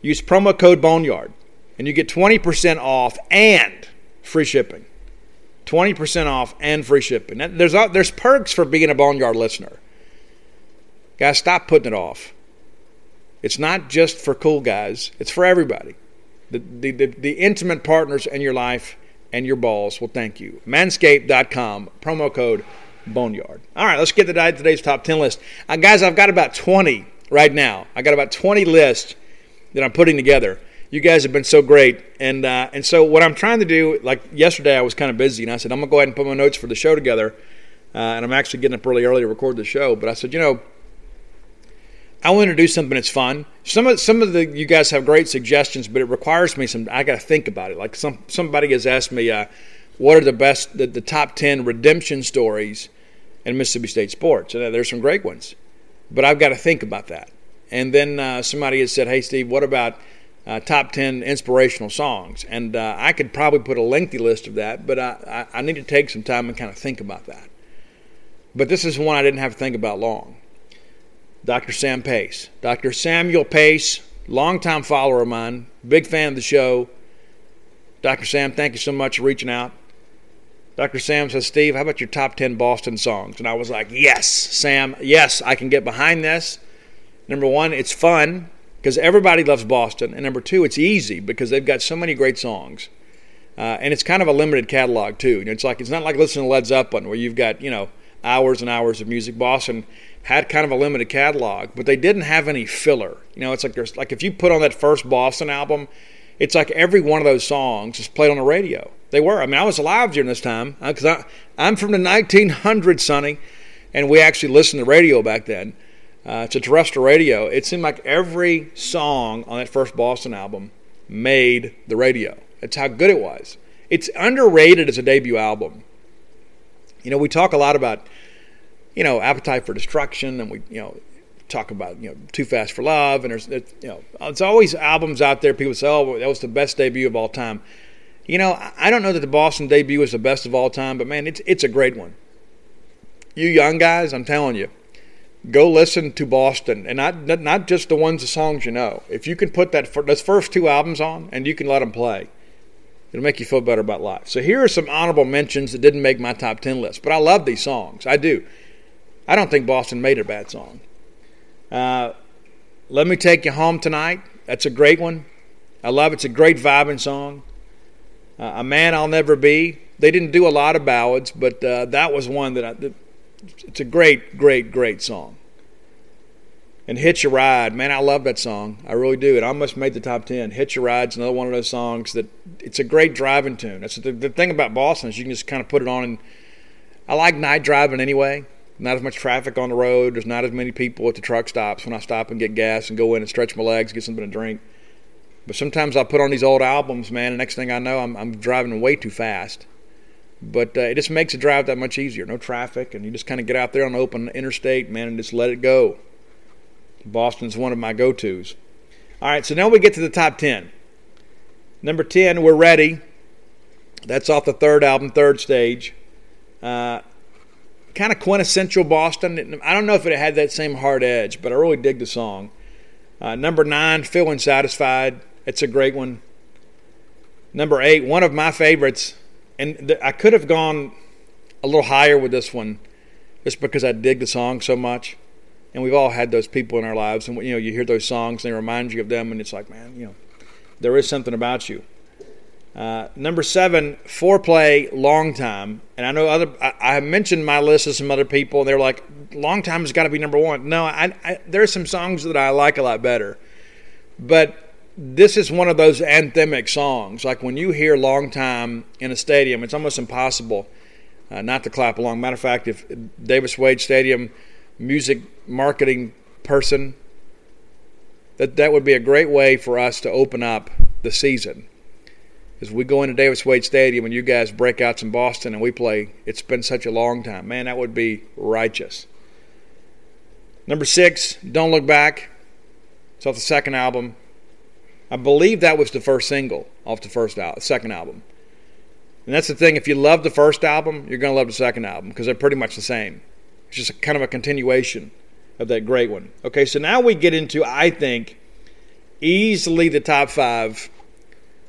Use promo code Boneyard, and you get 20% off and free shipping. 20% off and free shipping. There's, there's perks for being a Boneyard listener. Guys, stop putting it off. It's not just for cool guys, it's for everybody. The, the, the, intimate partners in your life and your balls will thank you. Manscaped.com, promo code Boneyard. All right, let's get to today's top 10 list. Uh, guys, I've got about 20 right now. I got about 20 lists that I'm putting together. You guys have been so great, and uh, and so what I'm trying to do, like yesterday, I was kind of busy, and I said I'm gonna go ahead and put my notes for the show together, uh, and I'm actually getting up really early to record the show. But I said, you know, I want to do something that's fun. Some of some of the you guys have great suggestions, but it requires me some. I got to think about it. Like some somebody has asked me, uh, what are the best, the, the top ten redemption stories in Mississippi State sports? And uh, there's some great ones, but I've got to think about that. And then uh, somebody has said, "Hey, Steve, what about uh, top ten inspirational songs?" And uh, I could probably put a lengthy list of that, but I, I, I need to take some time and kind of think about that. But this is one I didn't have to think about long. Dr. Sam Pace, Dr. Samuel Pace, longtime follower of mine, big fan of the show. Dr. Sam, thank you so much for reaching out. Dr. Sam says, Steve, how about your top 10 Boston songs? And I was like, yes, Sam, yes, I can get behind this. Number one, it's fun because everybody loves Boston. And number two, it's easy because they've got so many great songs. Uh, and it's kind of a limited catalog too. You know, it's like it's not like listening to Led Zeppelin where you've got you know hours and hours of music. Boston had kind of a limited catalog, but they didn't have any filler. You know, it's like there's like if you put on that first Boston album, it's like every one of those songs is played on the radio. They were. I mean, I was alive during this time because uh, I I'm from the 1900s, Sonny, and we actually listened to radio back then uh, to terrestrial radio, it seemed like every song on that first Boston album made the radio. That's how good it was. It's underrated as a debut album. You know, we talk a lot about, you know, Appetite for Destruction, and we, you know, talk about, you know, Too Fast for Love, and there's, you know, it's always albums out there. People say, oh, that was the best debut of all time. You know, I don't know that the Boston debut was the best of all time, but man, it's it's a great one. You young guys, I'm telling you, go listen to Boston, and not not just the ones the songs you know. If you can put that those first two albums on, and you can let them play, it'll make you feel better about life. So here are some honorable mentions that didn't make my top ten list, but I love these songs. I do. I don't think Boston made a bad song. Uh, Let me take you home tonight. That's a great one. I love it. It's a great vibing song. Uh, a man I'll never be. They didn't do a lot of ballads, but uh, that was one that, I, it's a great, great, great song. And Hitch a Ride, man, I love that song. I really do. It almost made the top ten. Hitch a Ride's another one of those songs that it's a great driving tune. That's the, the thing about Boston is you can just kind of put it on and I like night driving anyway. Not as much traffic on the road. There's not as many people at the truck stops when I stop and get gas and go in and stretch my legs, get something to drink. But sometimes I put on these old albums, man, and next thing I know, I'm, I'm driving way too fast. But uh, it just makes the drive that much easier. No traffic, and you just kind of get out there on the open interstate, man, and just let it go. Boston's one of my go tos. All right, so now we get to the top 10. Number 10, We're Ready. That's off the third album, Third Stage. Uh, kind of quintessential Boston. I don't know if it had that same hard edge, but I really dig the song. Uh, number 9, Feeling Satisfied. It's a great one. Number 8, one of my favorites, and th- I could have gone a little higher with this one just because I dig the song so much. And we've all had those people in our lives, and you know, you hear those songs, and they remind you of them, and it's like, man, you know, there is something about you. Uh, number seven, foreplay, long time, and I know other. I, mentioned my list to some other people, and they're like, "Long time has got to be number one." No, I, I, there are some songs that I like a lot better, but this is one of those anthemic songs. Like when you hear "Long Time" in a stadium, it's almost impossible uh, not to clap along. Matter of fact, if Davis Wade Stadium music marketing person, that that would be a great way for us to open up the season. As we go into Davis Wade Stadium and you guys break out in Boston and we play, it's been such a long time. Man, that would be righteous. Number six, Don't Look Back. It's off the second album. I believe that was the first single off the first album, second album. And that's the thing. If you love the first album, you're going to love the second album because they're pretty much the same. It's just a, kind of a continuation of that great one. Okay, so now we get into, I think, easily the top five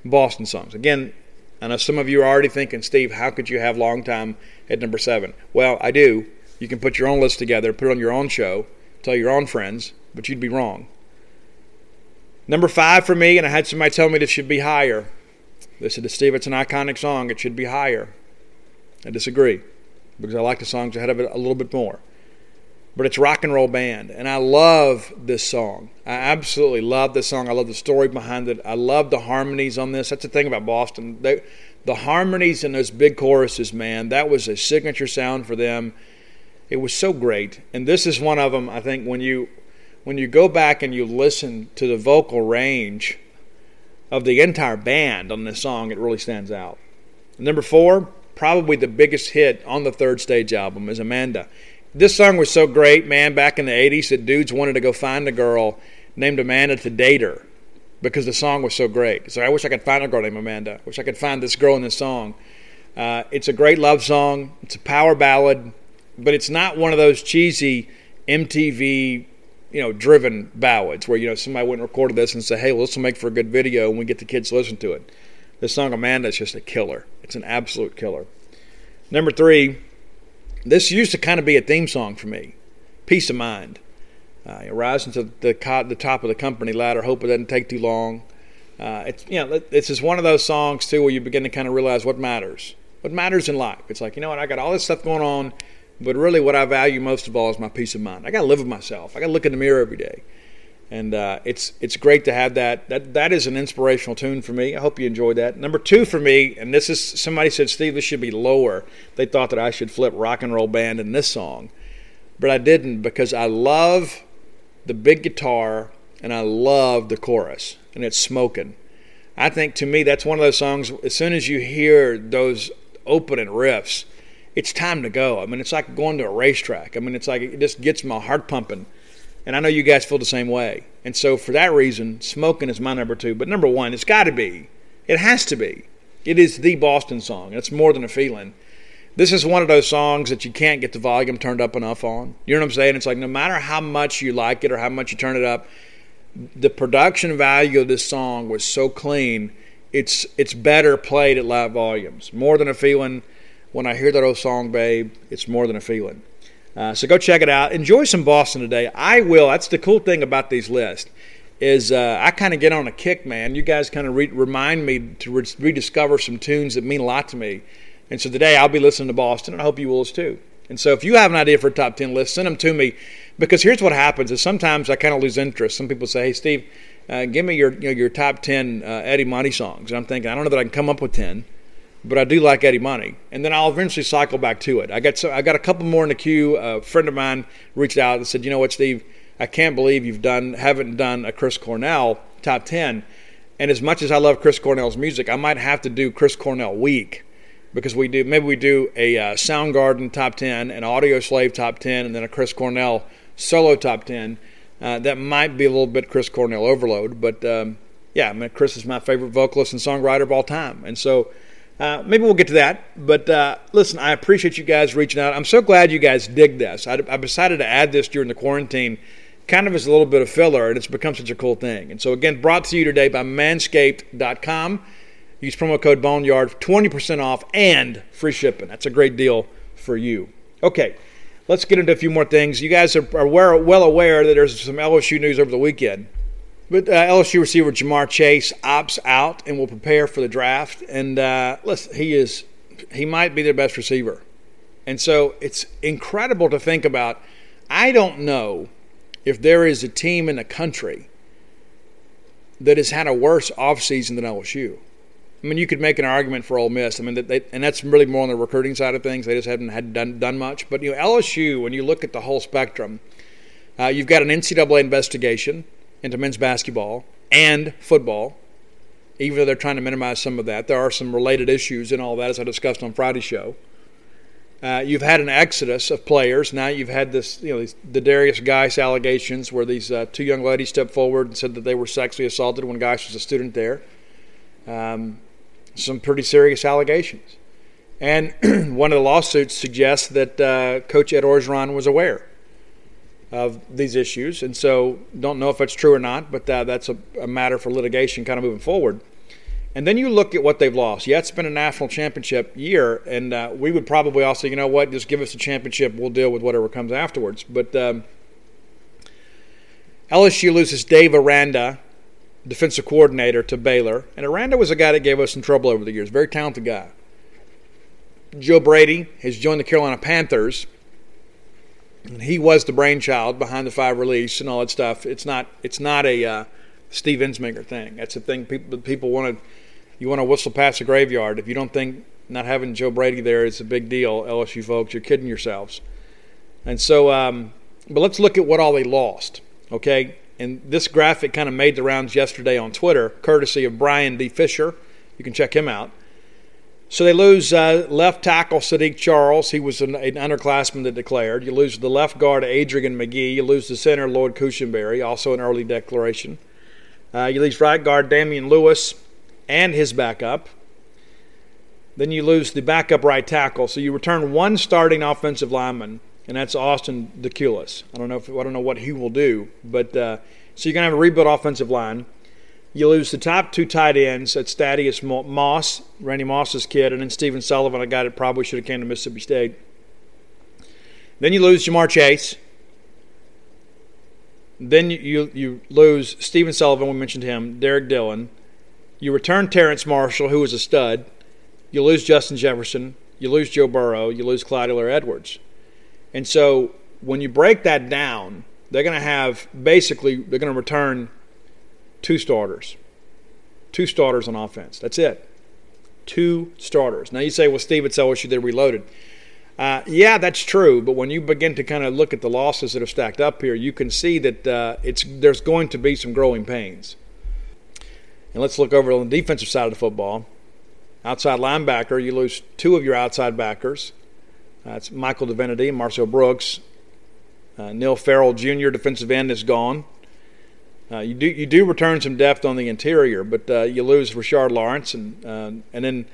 Boston songs. Again, I know some of you are already thinking, Steve, how could you have Long Time at number seven? Well, I do. You can put your own list together, put it on your own show, tell your own friends, but you'd be wrong. Number five for me, and I had somebody tell me this should be higher. They said, Steve, it's an iconic song. It should be higher. I disagree because I like the songs ahead of it a little bit more but it's rock and roll band and i love this song. I absolutely love this song. I love the story behind it. I love the harmonies on this. That's the thing about boston. They, the harmonies in those big choruses man that was a signature sound for them. It was so great and this is one of them i think when you when you go back and you listen to the vocal range of the entire band on this song it really stands out. Number four probably the biggest hit on the third stage album is amanda this song was so great, man, back in the 80s that dudes wanted to go find a girl named Amanda to date her because the song was so great. So I wish I could find a girl named Amanda. Wish I could find this girl in this song. Uh, it's a great love song. It's a power ballad, but it's not one of those cheesy MTV, you know, driven ballads where you know somebody went and recorded this and say, "Hey, well, this will make for a good video," and we get the kids to listen to it. This song Amanda is just a killer. It's an absolute killer. Number three, this used to kind of be a theme song for me. Peace of mind. Uh, rising to the, the top of the company ladder. Hope it doesn't take too long. Uh, it's you know it's just one of those songs too where you begin to kind of realize what matters. What matters in life. It's like you know what I got all this stuff going on, but really what I value most of all is my peace of mind. I got to live with myself. I got to look in the mirror every day and uh, it's it's great to have that. That that is an inspirational tune for me. I hope you enjoyed that. Number two for me, and this is somebody said, Steve, this should be lower. They thought that I should flip rock and roll band in this song, but I didn't because I love the big guitar and I love the chorus, and it's smoking. I think to me that's one of those songs. As soon as you hear those opening riffs, it's time to go. I mean, it's like going to a racetrack. I mean, it's like it just gets my heart pumping and I know you guys feel the same way. And so for that reason, smoking is my number two. But number one, it's got to be. It has to be. It is the Boston song. It's more than a feeling. This is one of those songs that you can't get the volume turned up enough on. You know what I'm saying? It's like no matter how much you like it or how much you turn it up, the production value of this song was so clean. It's it's better played at live volumes. More than a feeling. When I hear that old song, babe, it's more than a feeling. Uh, so go check it out. Enjoy some Boston today. I will. That's the cool thing about these lists is uh, I kind of get on a kick, man. You guys kind of re- remind me to re- rediscover some tunes that mean a lot to me. And so today I'll be listening to Boston, and I hope you will too. And so if you have an idea for a top 10 list, send them to me because here's what happens is sometimes I kind of lose interest. Some people say, hey, Steve, uh, give me your, you know, your top 10 uh, Eddie Money songs. And I'm thinking, I don't know that I can come up with 10 but I do like Eddie Money, and then I'll eventually cycle back to it. I got so I got a couple more in the queue. A friend of mine reached out and said, "You know what, Steve? I can't believe you've done haven't done a Chris Cornell top ten. And as much as I love Chris Cornell's music, I might have to do Chris Cornell week because we do maybe we do a uh, Soundgarden top ten, an Audioslave top ten, and then a Chris Cornell solo top ten. Uh, that might be a little bit Chris Cornell overload, but um, yeah, I mean, Chris is my favorite vocalist and songwriter of all time, and so. Uh, maybe we'll get to that. But uh, listen, I appreciate you guys reaching out. I'm so glad you guys dig this. I, I, decided to add this during the quarantine kind of as a little bit of filler, and it's become such a cool thing. And so, again, brought to you today by manscaped.com. Use promo code Boneyard, 20% off and free shipping. That's a great deal for you. Okay, let's get into a few more things. You guys are, are well aware that there's some LSU news over the weekend. But uh, LSU receiver Ja'Marr Chase opts out and will prepare for the draft. And uh, listen, he is he might be their best receiver. And so it's incredible to think about. I don't know if there is a team in the country that has had a worse offseason than LSU. I mean, you could make an argument for Ole Miss. I mean, they, and that's really more on the recruiting side of things. They just haven't had done done much. But you know, LSU, when you look at the whole spectrum, uh, you've got an NCAA investigation into men's basketball and football, even though they're trying to minimize some of that. There are some related issues in all that, as I discussed on Friday's show. Uh, you've had an exodus of players. Now you've had this, you know, these, the Derrius Guice allegations, where these uh, two young ladies stepped forward and said that they were sexually assaulted when Guice was a student there. Um, some pretty serious allegations, and one of the lawsuits suggests that uh, Coach Ed Orgeron was aware of these issues, and so don't know if it's true or not, but uh, that's a, a matter for litigation, kind of moving forward. And then you look at what they've lost. Yeah, it's been a national championship year, and uh, we would probably also, you know what, just give us a championship. We'll deal with whatever comes afterwards. But um, LSU loses Dave Aranda, defensive coordinator, to Baylor. And Aranda was a guy that gave us some trouble over the years. Very talented guy. Joe Brady has joined the Carolina Panthers. He was the brainchild behind the five release and all that stuff. It's not. It's not a uh, Steve Ensminger thing. That's the thing. People people want to you want to whistle past the graveyard. If you don't think not having Joe Brady there is a big deal, LSU folks, you're kidding yourselves. And so, um, but let's look at what all they lost, okay? And this graphic kind of made the rounds yesterday on Twitter, courtesy of Brian D. Fisher. You can check him out. So they lose uh, left tackle Saahdiq Charles. He was an, an, underclassman that declared. You lose the left guard Adrian Magee. You lose the center Lloyd Cushenberry, also an early declaration. Uh, you lose right guard Damien Lewis and his backup. Then you lose the backup right tackle. So you return one starting offensive lineman, and that's Austin Deculus. I don't know if I don't know what he will do, but uh, so you're gonna have a rebuild offensive line. You lose the top two tight ends. That's Thaddeus Moss, Randy Moss's kid, and then Stephen Sullivan, a guy that probably should have came to Mississippi State. Then you lose Ja'Marr Chase. Then you, you, lose Stephen Sullivan, we mentioned him, Derrick Dillon. You return Terrace Marshall, who was a stud. You lose Justin Jefferson. You lose Joe Burrow. You lose Clyde Edwards. And so when you break that down, they're going to have basically, they're going to return two starters. Two starters on offense. That's it. Two starters. Now you say, well, Steve, it's LSU, they reloaded. Uh, yeah, that's true. But when you begin to kind of look at the losses that have stacked up here, you can see that uh, it's there's going to be some growing pains. And let's look over on the defensive side of the football. Outside linebacker, you lose two of your outside backers. That's Michael Divinity and Marcel Brooks. Uh, Neil Farrell Jr., defensive end, is gone. Uh, you do you do return some depth on the interior, but uh, you lose Rashard Lawrence and uh, and then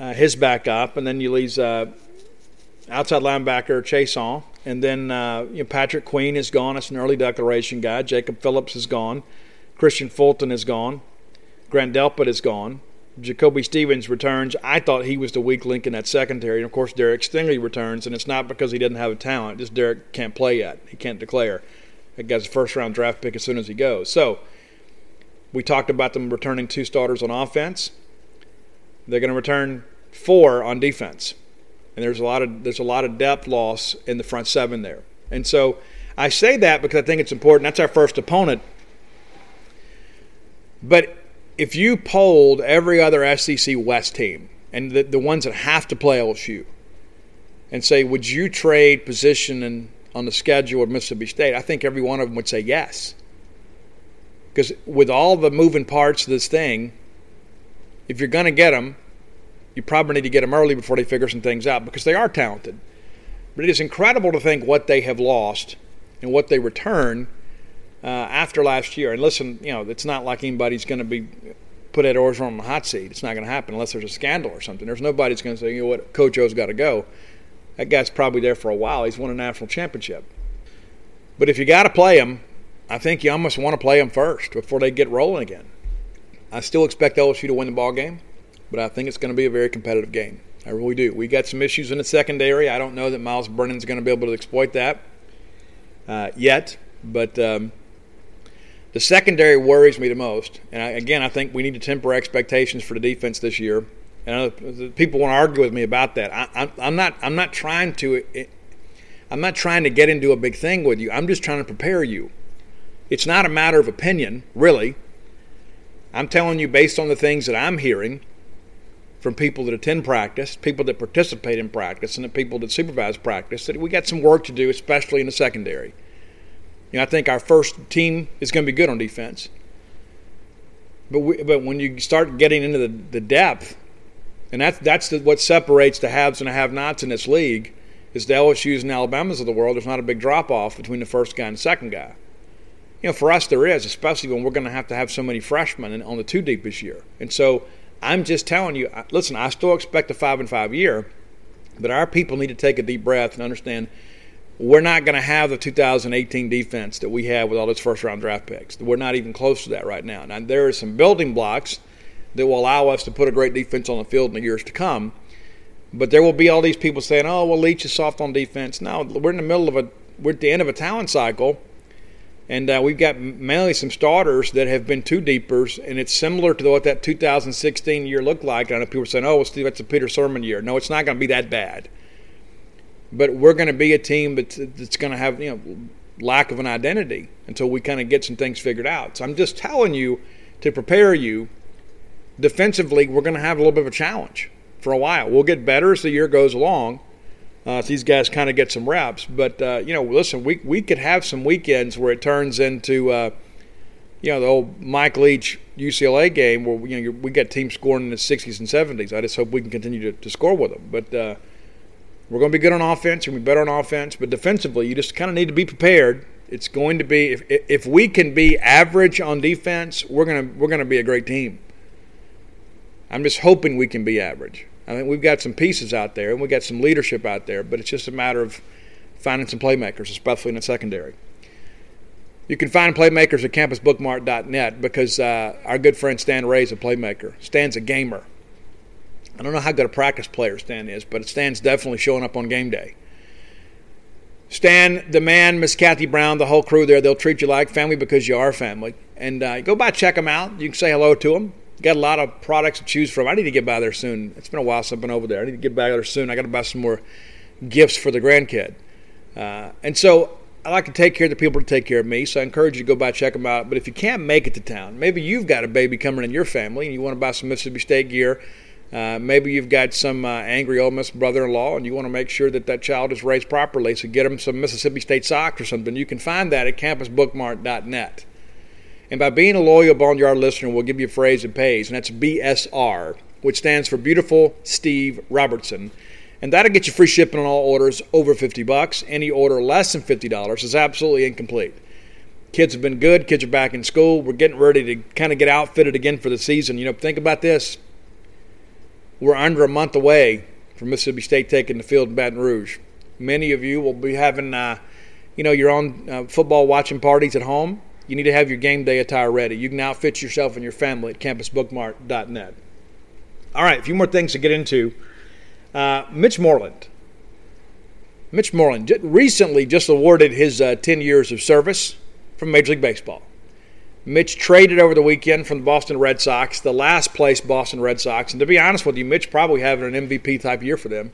uh, his backup, and then you lose uh, outside linebacker Chaisson, and then you know, Patrick Queen is gone. That's an early declaration guy. Jacob Phillips is gone. Kristian Fulton is gone. Grant Delpit is gone. Jacoby Stevens returns. I thought he was the weak link in that secondary. And of course, Derek Stingley returns, and it's not because he doesn't have a talent. Just Derek can't play yet. He can't declare. That guy's a first round draft pick as soon as he goes. So, we talked about them returning two starters on offense. They're going to return four on defense. And there's a lot of there's a lot of depth loss in the front seven there. And so I say that because I think it's important. That's our first opponent. But if you polled every other SEC West team and the, the ones that have to play LSU and say, would you trade position in, on the schedule of Mississippi State? I think every one of them would say yes. Because with all the moving parts of this thing, if you're going to get them, you probably need to get them early before they figure some things out because they are talented. But it is incredible to think what they have lost and what they return uh, after last year. And listen, you know, it's not like anybody's going to be put Ed Orgeron on the hot seat. It's not going to happen unless there's a scandal or something. There's nobody's going to say, you know what, Coach O's got to go. That guy's probably there for a while. He's won a national championship. But if you got to play him, I think you almost want to play him first before they get rolling again. I still expect LSU to win the ball game, but I think it's going to be a very competitive game. I really do. We got some issues in the secondary. I don't know that Myles Brennan's going to be able to exploit that uh, yet, but um, the secondary worries me the most. And I, again, I think we need to temper expectations for the defense this year. And people want to argue with me about that. I, am not. I'm not trying to. Eh, I'm not trying to get into a big thing with you. I'm just trying to prepare you. It's not a matter of opinion, really. I'm telling you based on the things that I'm hearing from people that attend practice, people that participate in practice, and the people that supervise practice, that we got some work to do, especially in the secondary. You know, I think our first team is going to be good on defense. But we, but when you start getting into the, the depth, and that's that's the, what separates the haves and the have-nots in this league, is the LSU's and Alabamas of the world. There's not a big drop-off between the first guy and the second guy. You know, for us there is, especially when we're going to have to have so many freshmen on the two deep this year. And so I'm just telling you, listen, I still expect a five and five year, but our people need to take a deep breath and understand we're not going to have the 2018 defense that we have with all those first round draft picks. We're not even close to that right now. Now, there are some building blocks that will allow us to put a great defense on the field in the years to come. But there will be all these people saying, oh, well, Leach is soft on defense. No, we're in the middle of a, we're at the end of a talent cycle. And uh, we've got mainly some starters that have been two deepers, and it's similar to what that 2016 year looked like. And I know people are saying, oh, well, Steve, that's a Peter Sirmon year. No, it's not going to be that bad but we're going to be a team that's, that's going to have you know lack of an identity until we kind of get some things figured out. So I'm just telling you to prepare you defensively. We're going to have a little bit of a challenge for a while. We'll get better as the year goes along. Uh, these guys kind of get some reps, but uh, you know, listen, we we could have some weekends where it turns into uh, you know the old Mike Leach UCLA game where you know we get teams scoring in the 60s and 70s. I just hope we can continue to, to score with them, but uh, we're going to be good on offense. To be better on offense, but defensively, you just kind of need to be prepared. It's going to be if if we can be average on defense, we're gonna we're gonna be a great team. I'm just hoping we can be average. I think we've got some pieces out there and we've got some leadership out there, but it's just a matter of finding some playmakers, especially in the secondary. You can find playmakers at campusbookmart.net because uh, our good friend Stan Ray is a playmaker. Stan's a gamer. I don't know how good a practice player Stan is, but Stan's definitely showing up on game day. Stan, the man, Miss Kathy Brown, the whole crew there, they'll treat you like family because you are family. And uh, go by, check them out. You can say hello to them. Got a lot of products to choose from. I need to get by there soon. It's been a while since I've been over there. I need to get back there soon. I got to buy some more gifts for the grandkid. Uh, and so I like to take care of the people to take care of me. So I encourage you to go by, check them out. But if you can't make it to town, maybe you've got a baby coming in your family and you want to buy some Mississippi State gear uh, maybe you've got some uh, angry Ole Miss brother-in-law, and you want to make sure that that child is raised properly. So get them some Mississippi State socks or something. You can find that at campusbookmart.net. And by being a loyal Boneyard listener, we'll give you a phrase that pays, and that's BSR, which stands for Beautiful Steve Robertson. And that'll get you free shipping on all orders over 50 bucks. Any order less than $50 is absolutely incomplete. Kids have been good. Kids are back in school. We're getting ready to kind of get outfitted again for the season. You know, think about this we're under a month away from Mississippi State taking the field in Baton Rouge. Many of you will be having, uh, you know, your own uh, football watching parties at home. You need to have your game day attire ready. You can outfit yourself and your family at campusbookmart.net. All right, a few more things to get into. Uh, Mitch Moreland. Mitch Moreland recently just awarded his uh, 10 years of service from Major League Baseball. Mitch traded over the weekend from the Boston Red Sox, the last place Boston Red Sox. And to be honest with you, Mitch probably having an MVP type year for them.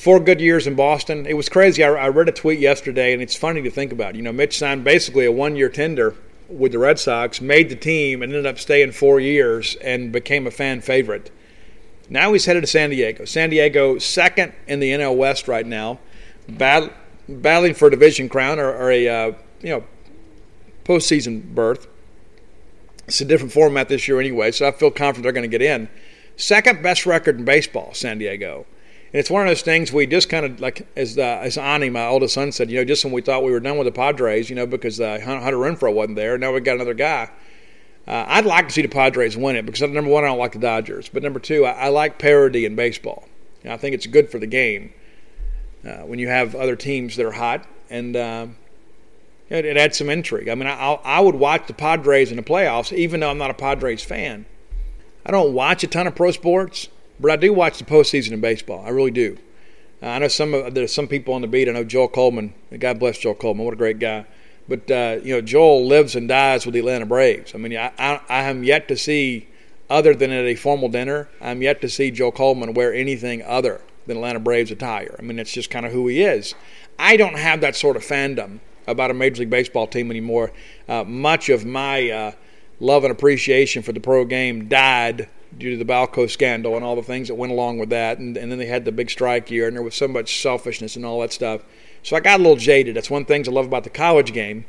Four good years in Boston. It was crazy. I, I read a tweet yesterday, and it's funny to think about. You know, Mitch signed basically a one year tender with the Red Sox, made the team, and ended up staying four years and became a fan favorite. Now he's headed to San Diego. San Diego, second in the NL West right now, battling for a division crown or, or a uh, you know postseason berth. It's a different format this year anyway, so I feel confident they're going to get in. Second best record in baseball, San Diego. And it's one of those things we just kind of like, as uh, as Ani, my oldest son, said, you know, just when we thought we were done with the Padres, you know, because uh, Hunter Renfroe wasn't there, now we've got another guy. Uh, I'd like to see the Padres win it because number one, I don't like the Dodgers, but number two, I, I like parity in baseball. I think it's good for the game uh, when you have other teams that are hot, and uh, it, it adds some intrigue. I mean, I, I would watch the Padres in the playoffs, even though I'm not a Padres fan. I don't watch a ton of pro sports, but I do watch the postseason in baseball. I really do. Uh, I know some of, there's some people on the beat. I know Joel Coleman. God bless Joel Coleman. What a great guy. But uh, you know, Joel lives and dies with the Atlanta Braves. I mean, I, I, I am yet to see, other than at a formal dinner, I'm yet to see Joel Coleman wear anything other than Atlanta Braves attire. I mean, it's just kind of who he is. I don't have that sort of fandom about a Major League Baseball team anymore. Uh, much of my uh, love and appreciation for the pro game died due to the Balco scandal and all the things that went along with that. And, and then they had the big strike year, and there was so much selfishness and all that stuff. So I got a little jaded. That's one thing I love about the college game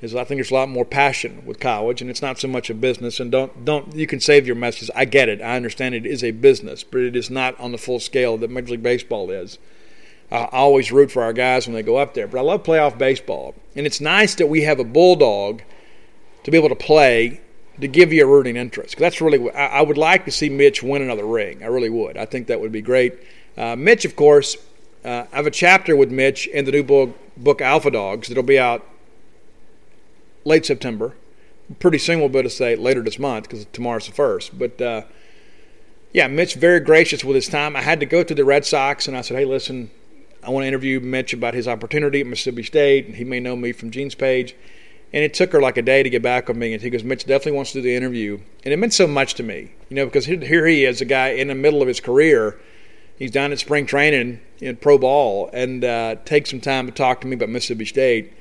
is I think there's a lot more passion with college, and it's not so much a business. And don't don't you can save your message. I get it. I understand it is a business, but it is not on the full scale that Major League Baseball is. I always root for our guys when they go up there, but I love playoff baseball, and it's nice that we have a bulldog to be able to play to give you a rooting interest. That's really I, I would like to see Mitch win another ring. I really would. I think that would be great. Uh, Mitch, of course, uh, I have a chapter with Mitch in the new book, book Alpha Dogs that'll be out late September. Pretty soon we'll be able to say later this month because tomorrow's the first. But uh, yeah, Mitch very gracious with his time. I had to go to the Red Sox and I said, hey, listen, I want to interview Mitch about his opportunity at Mississippi State. He may know me from Gene's page. And it took her like a day to get back with me. And he goes, Mitch definitely wants to do the interview. And it meant so much to me, you know, because here he is, a guy in the middle of his career. He's down at spring training in pro ball and uh, take some time to talk to me about Mississippi State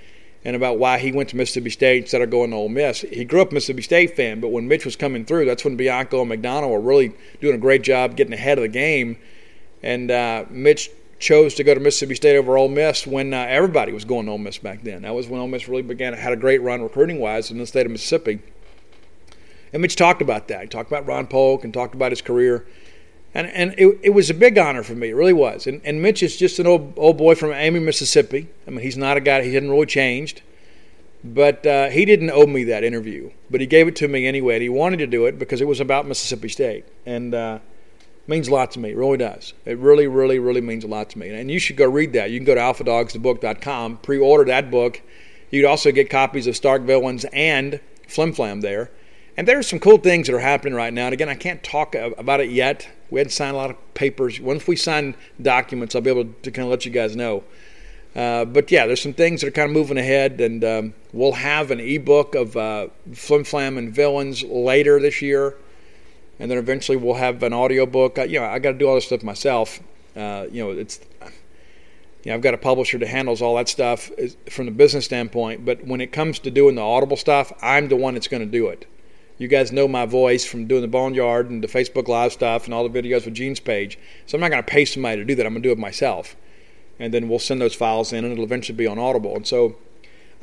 and about why he went to Mississippi State instead of going to Ole Miss. He grew up Mississippi State fan, but when Mitch was coming through, that's when Bianco and McDonald were really doing a great job getting ahead of the game. And uh, Mitch chose to go to Mississippi State over Ole Miss when uh, everybody was going to Ole Miss back then. That was when Ole Miss really began had a great run recruiting wise in the state of Mississippi. And Mitch talked about that. He talked about Ron Polk and talked about his career. And, and it, it was a big honor for me. It really was. And, and Mitch is just an old, old boy from Amory, Mississippi. I mean, he's not a guy, he hadn't really changed. But uh, he didn't owe me that interview. But he gave it to me anyway. And he wanted to do it because it was about Mississippi State. And uh, means a lot to me. It really does. It really, really, really means a lot to me. And you should go read that. You can go to alphadogsthebook.com, pre order that book. You'd also get copies of Stark Villains and Flim Flam there. And there's some cool things that are happening right now. And again, I can't talk about it yet. We hadn't signed a lot of papers. Once we sign documents, I'll be able to kind of let you guys know. Uh, but yeah, there's some things that are kind of moving ahead, and um, we'll have an ebook of uh, Flim Flam and Villains later this year, and then eventually we'll have an audio book. I, you know, I got to do all this stuff myself. Uh, you know, it's you know, I've got a publisher that handles all that stuff from the business standpoint. But when it comes to doing the audible stuff, I'm the one that's going to do it. You guys know my voice from doing the Boneyard and the Facebook Live stuff and all the videos with Gene's page. So I'm not going to pay somebody to do that. I'm going to do it myself. And then we'll send those files in and it'll eventually be on Audible. And so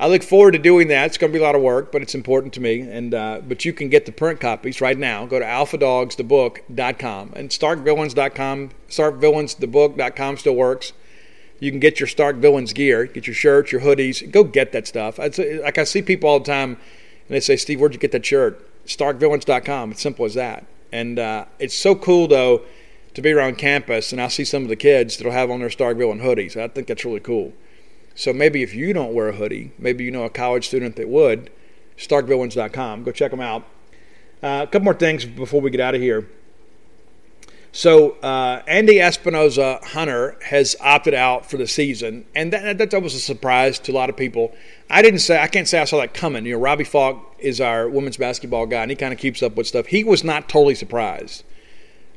I look forward to doing that. It's going to be a lot of work, but it's important to me. And uh, But you can get the print copies right now. Go to alphadogsthebook.com and starkvillains.com. Starkvillainsthebook.com still works. You can get your Stark Villains gear, get your shirts, your hoodies. Go get that stuff. It's, like I see people all the time, and they say, Steve, where'd you get that shirt? starkvillains.com. It's simple as that. And uh, it's so cool, though, to be around campus and I see some of the kids that'll have on their Stark Villain hoodies. I think that's really cool. So maybe if you don't wear a hoodie, maybe you know a college student that would, starkvillains.com. Go check them out. Uh, a couple more things before we get out of here. So uh, Andy Espinoza Hunter has opted out for the season, and that, that, that was a surprise to a lot of people. I didn't say I can't say I saw that coming. You know, Robbie Faulk is our women's basketball guy, and he kind of keeps up with stuff. He was not totally surprised.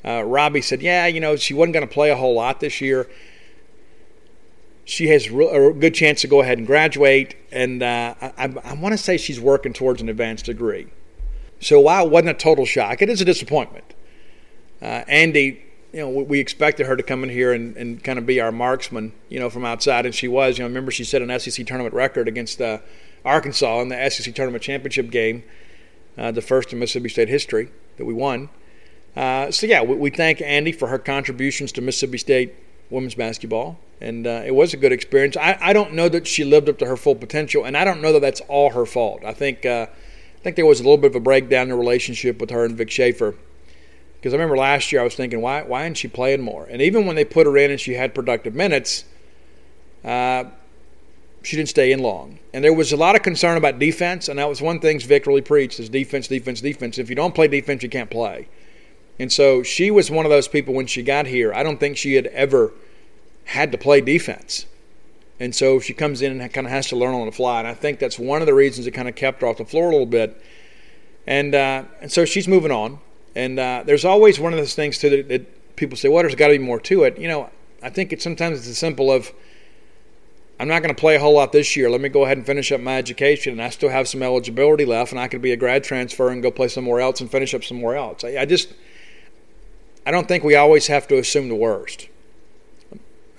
Uh, Robbie said, "Yeah, you know, she wasn't going to play a whole lot this year. She has a good chance to go ahead and graduate, and uh, I, I want to say she's working towards an advanced degree. So while it wasn't a total shock, it is a disappointment." uh, Andy, you know, we expected her to come in here and, and kind of be our marksman, you know, from outside, and she was. You know, remember she set an SEC tournament record against uh, Arkansas in the SEC tournament championship game, uh, the first in Mississippi State history that we won. Uh, so yeah, we, we, thank Andy for her contributions to Mississippi State women's basketball, and uh, it was a good experience. I, I, don't know that she lived up to her full potential, and I don't know that that's all her fault. I think uh, I think there was a little bit of a breakdown in the relationship with her and Vic Schaefer because I remember last year I was thinking, why, why isn't she playing more? And even when they put her in and she had productive minutes, uh, she didn't stay in long. And there was a lot of concern about defense, and that was one thing Vic really preached is defense, defense, defense. If you don't play defense, you can't play. And so she was one of those people when she got here. I don't think she had ever had to play defense. And so she comes in and kind of has to learn on the fly. And I think that's one of the reasons it kind of kept her off the floor a little bit. And, uh, and so she's moving on. And uh, there's always one of those things too that, that people say, "Well, there's got to be more to it." You know, I think it's sometimes it's as simple of, "I'm not going to play a whole lot this year. Let me go ahead and finish up my education, and I still have some eligibility left, and I could be a grad transfer and go play somewhere else and finish up somewhere else." I, I just, I don't think we always have to assume the worst.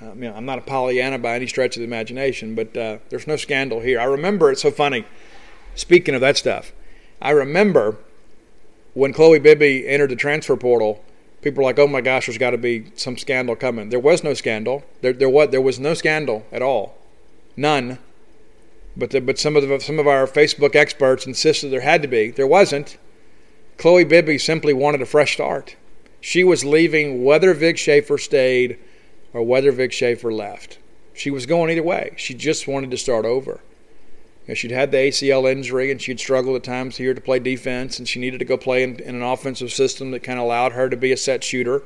I mean, I'm not a Pollyanna by any stretch of the imagination, but uh, there's no scandal here. I remember it's so funny. Speaking of that stuff, I remember when Chloe Bibby entered the transfer portal. People were like, "Oh my gosh, there's got to be some scandal coming." There was no scandal. There, there was there was no scandal at all, none. But the, but some of the, some of our Facebook experts insisted there had to be. There wasn't. Chloe Bibby simply wanted a fresh start. She was leaving whether Vic Schaefer stayed or whether Vic Schaefer left. She was going either way. She just wanted to start over. You know, she'd had the ACL injury and she'd struggled at times here to play defense, and she needed to go play in, in an offensive system that kind of allowed her to be a set shooter.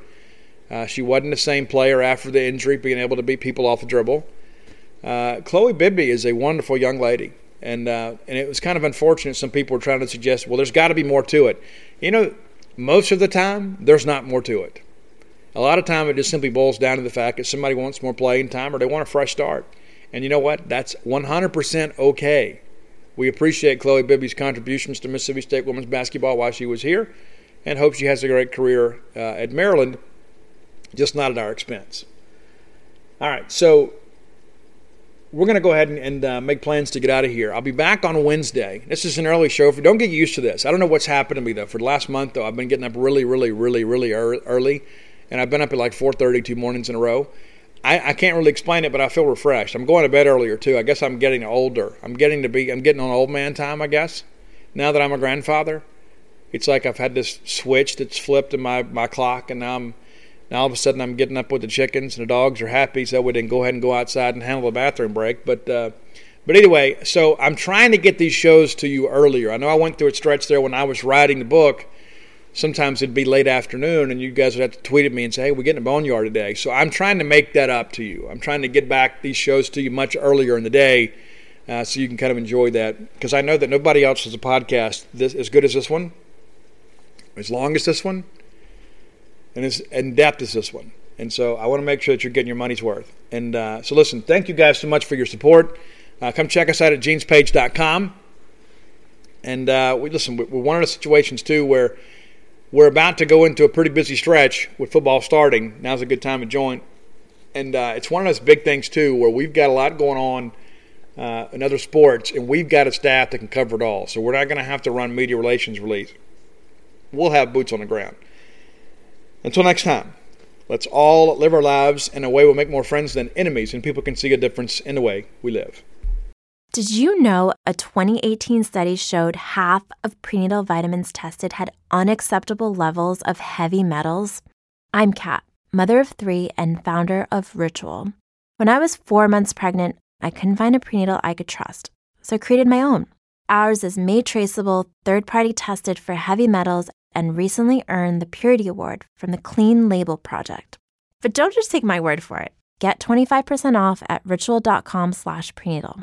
Uh, she wasn't the same player after the injury, being able to beat people off the dribble. Uh, Chloe Bibby is a wonderful young lady, and uh, and it was kind of unfortunate. Some people were trying to suggest, well, there's got to be more to it. You know, most of the time, there's not more to it. A lot of time, it just simply boils down to the fact that somebody wants more playing time or they want a fresh start. And you know what? That's 100% okay. We appreciate Chloe Bibby's contributions to Mississippi State women's basketball while she was here, and hope she has a great career uh, at Maryland, just not at our expense. All right, so we're going to go ahead and, and uh, make plans to get out of here. I'll be back on Wednesday. This is an early show. For, don't get used to this. I don't know what's happened to me though. For the last month though, I've been getting up really, really, really, really early, and I've been up at like 4:30 two mornings in a row. I, I, can't really explain it, but I feel refreshed. I'm going to bed earlier too. I guess I'm getting older. I'm getting to be. I'm getting on old man time. I guess now that I'm a grandfather, it's like I've had this switch that's flipped in my my clock, and now I'm now all of a sudden I'm getting up with the chickens and the dogs are happy, so we didn't go ahead and go outside and handle the bathroom break. But uh, but anyway, so I'm trying to get these shows to you earlier. I know I went through a stretch there when I was writing the book. Sometimes it'd be late afternoon, and you guys would have to tweet at me and say, "Hey, we're getting a boneyard today." So I'm trying to make that up to you. I'm trying to get back these shows to you much earlier in the day, uh, so you can kind of enjoy that. Because I know that nobody else has a podcast this as good as this one, as long as this one, and as in depth as this one. And so I want to make sure that you're getting your money's worth. And uh, so listen, thank you guys so much for your support. Uh, come check us out at genespage.com. And uh, we listen. We're one of the situations too where we're about to go into a pretty busy stretch with football starting. Now's a good time to join. And uh, it's one of those big things too where we've got a lot going on uh, in other sports, and we've got a staff that can cover it all. So we're not going to have to run media relations release. We'll have boots on the ground. Until next time, let's all live our lives in a way we'll make more friends than enemies, and people can see a difference in the way we live. Did you know a 2018 study showed half of prenatal vitamins tested had unacceptable levels of heavy metals? I'm Kat, mother of three and founder of Ritual. When I was four months pregnant, I couldn't find a prenatal I could trust, so I created my own. Ours is made traceable, third party tested for heavy metals and recently earned the Purity Award from the Clean Label Project. But don't just take my word for it. Get 25% off at ritual.com slash prenatal.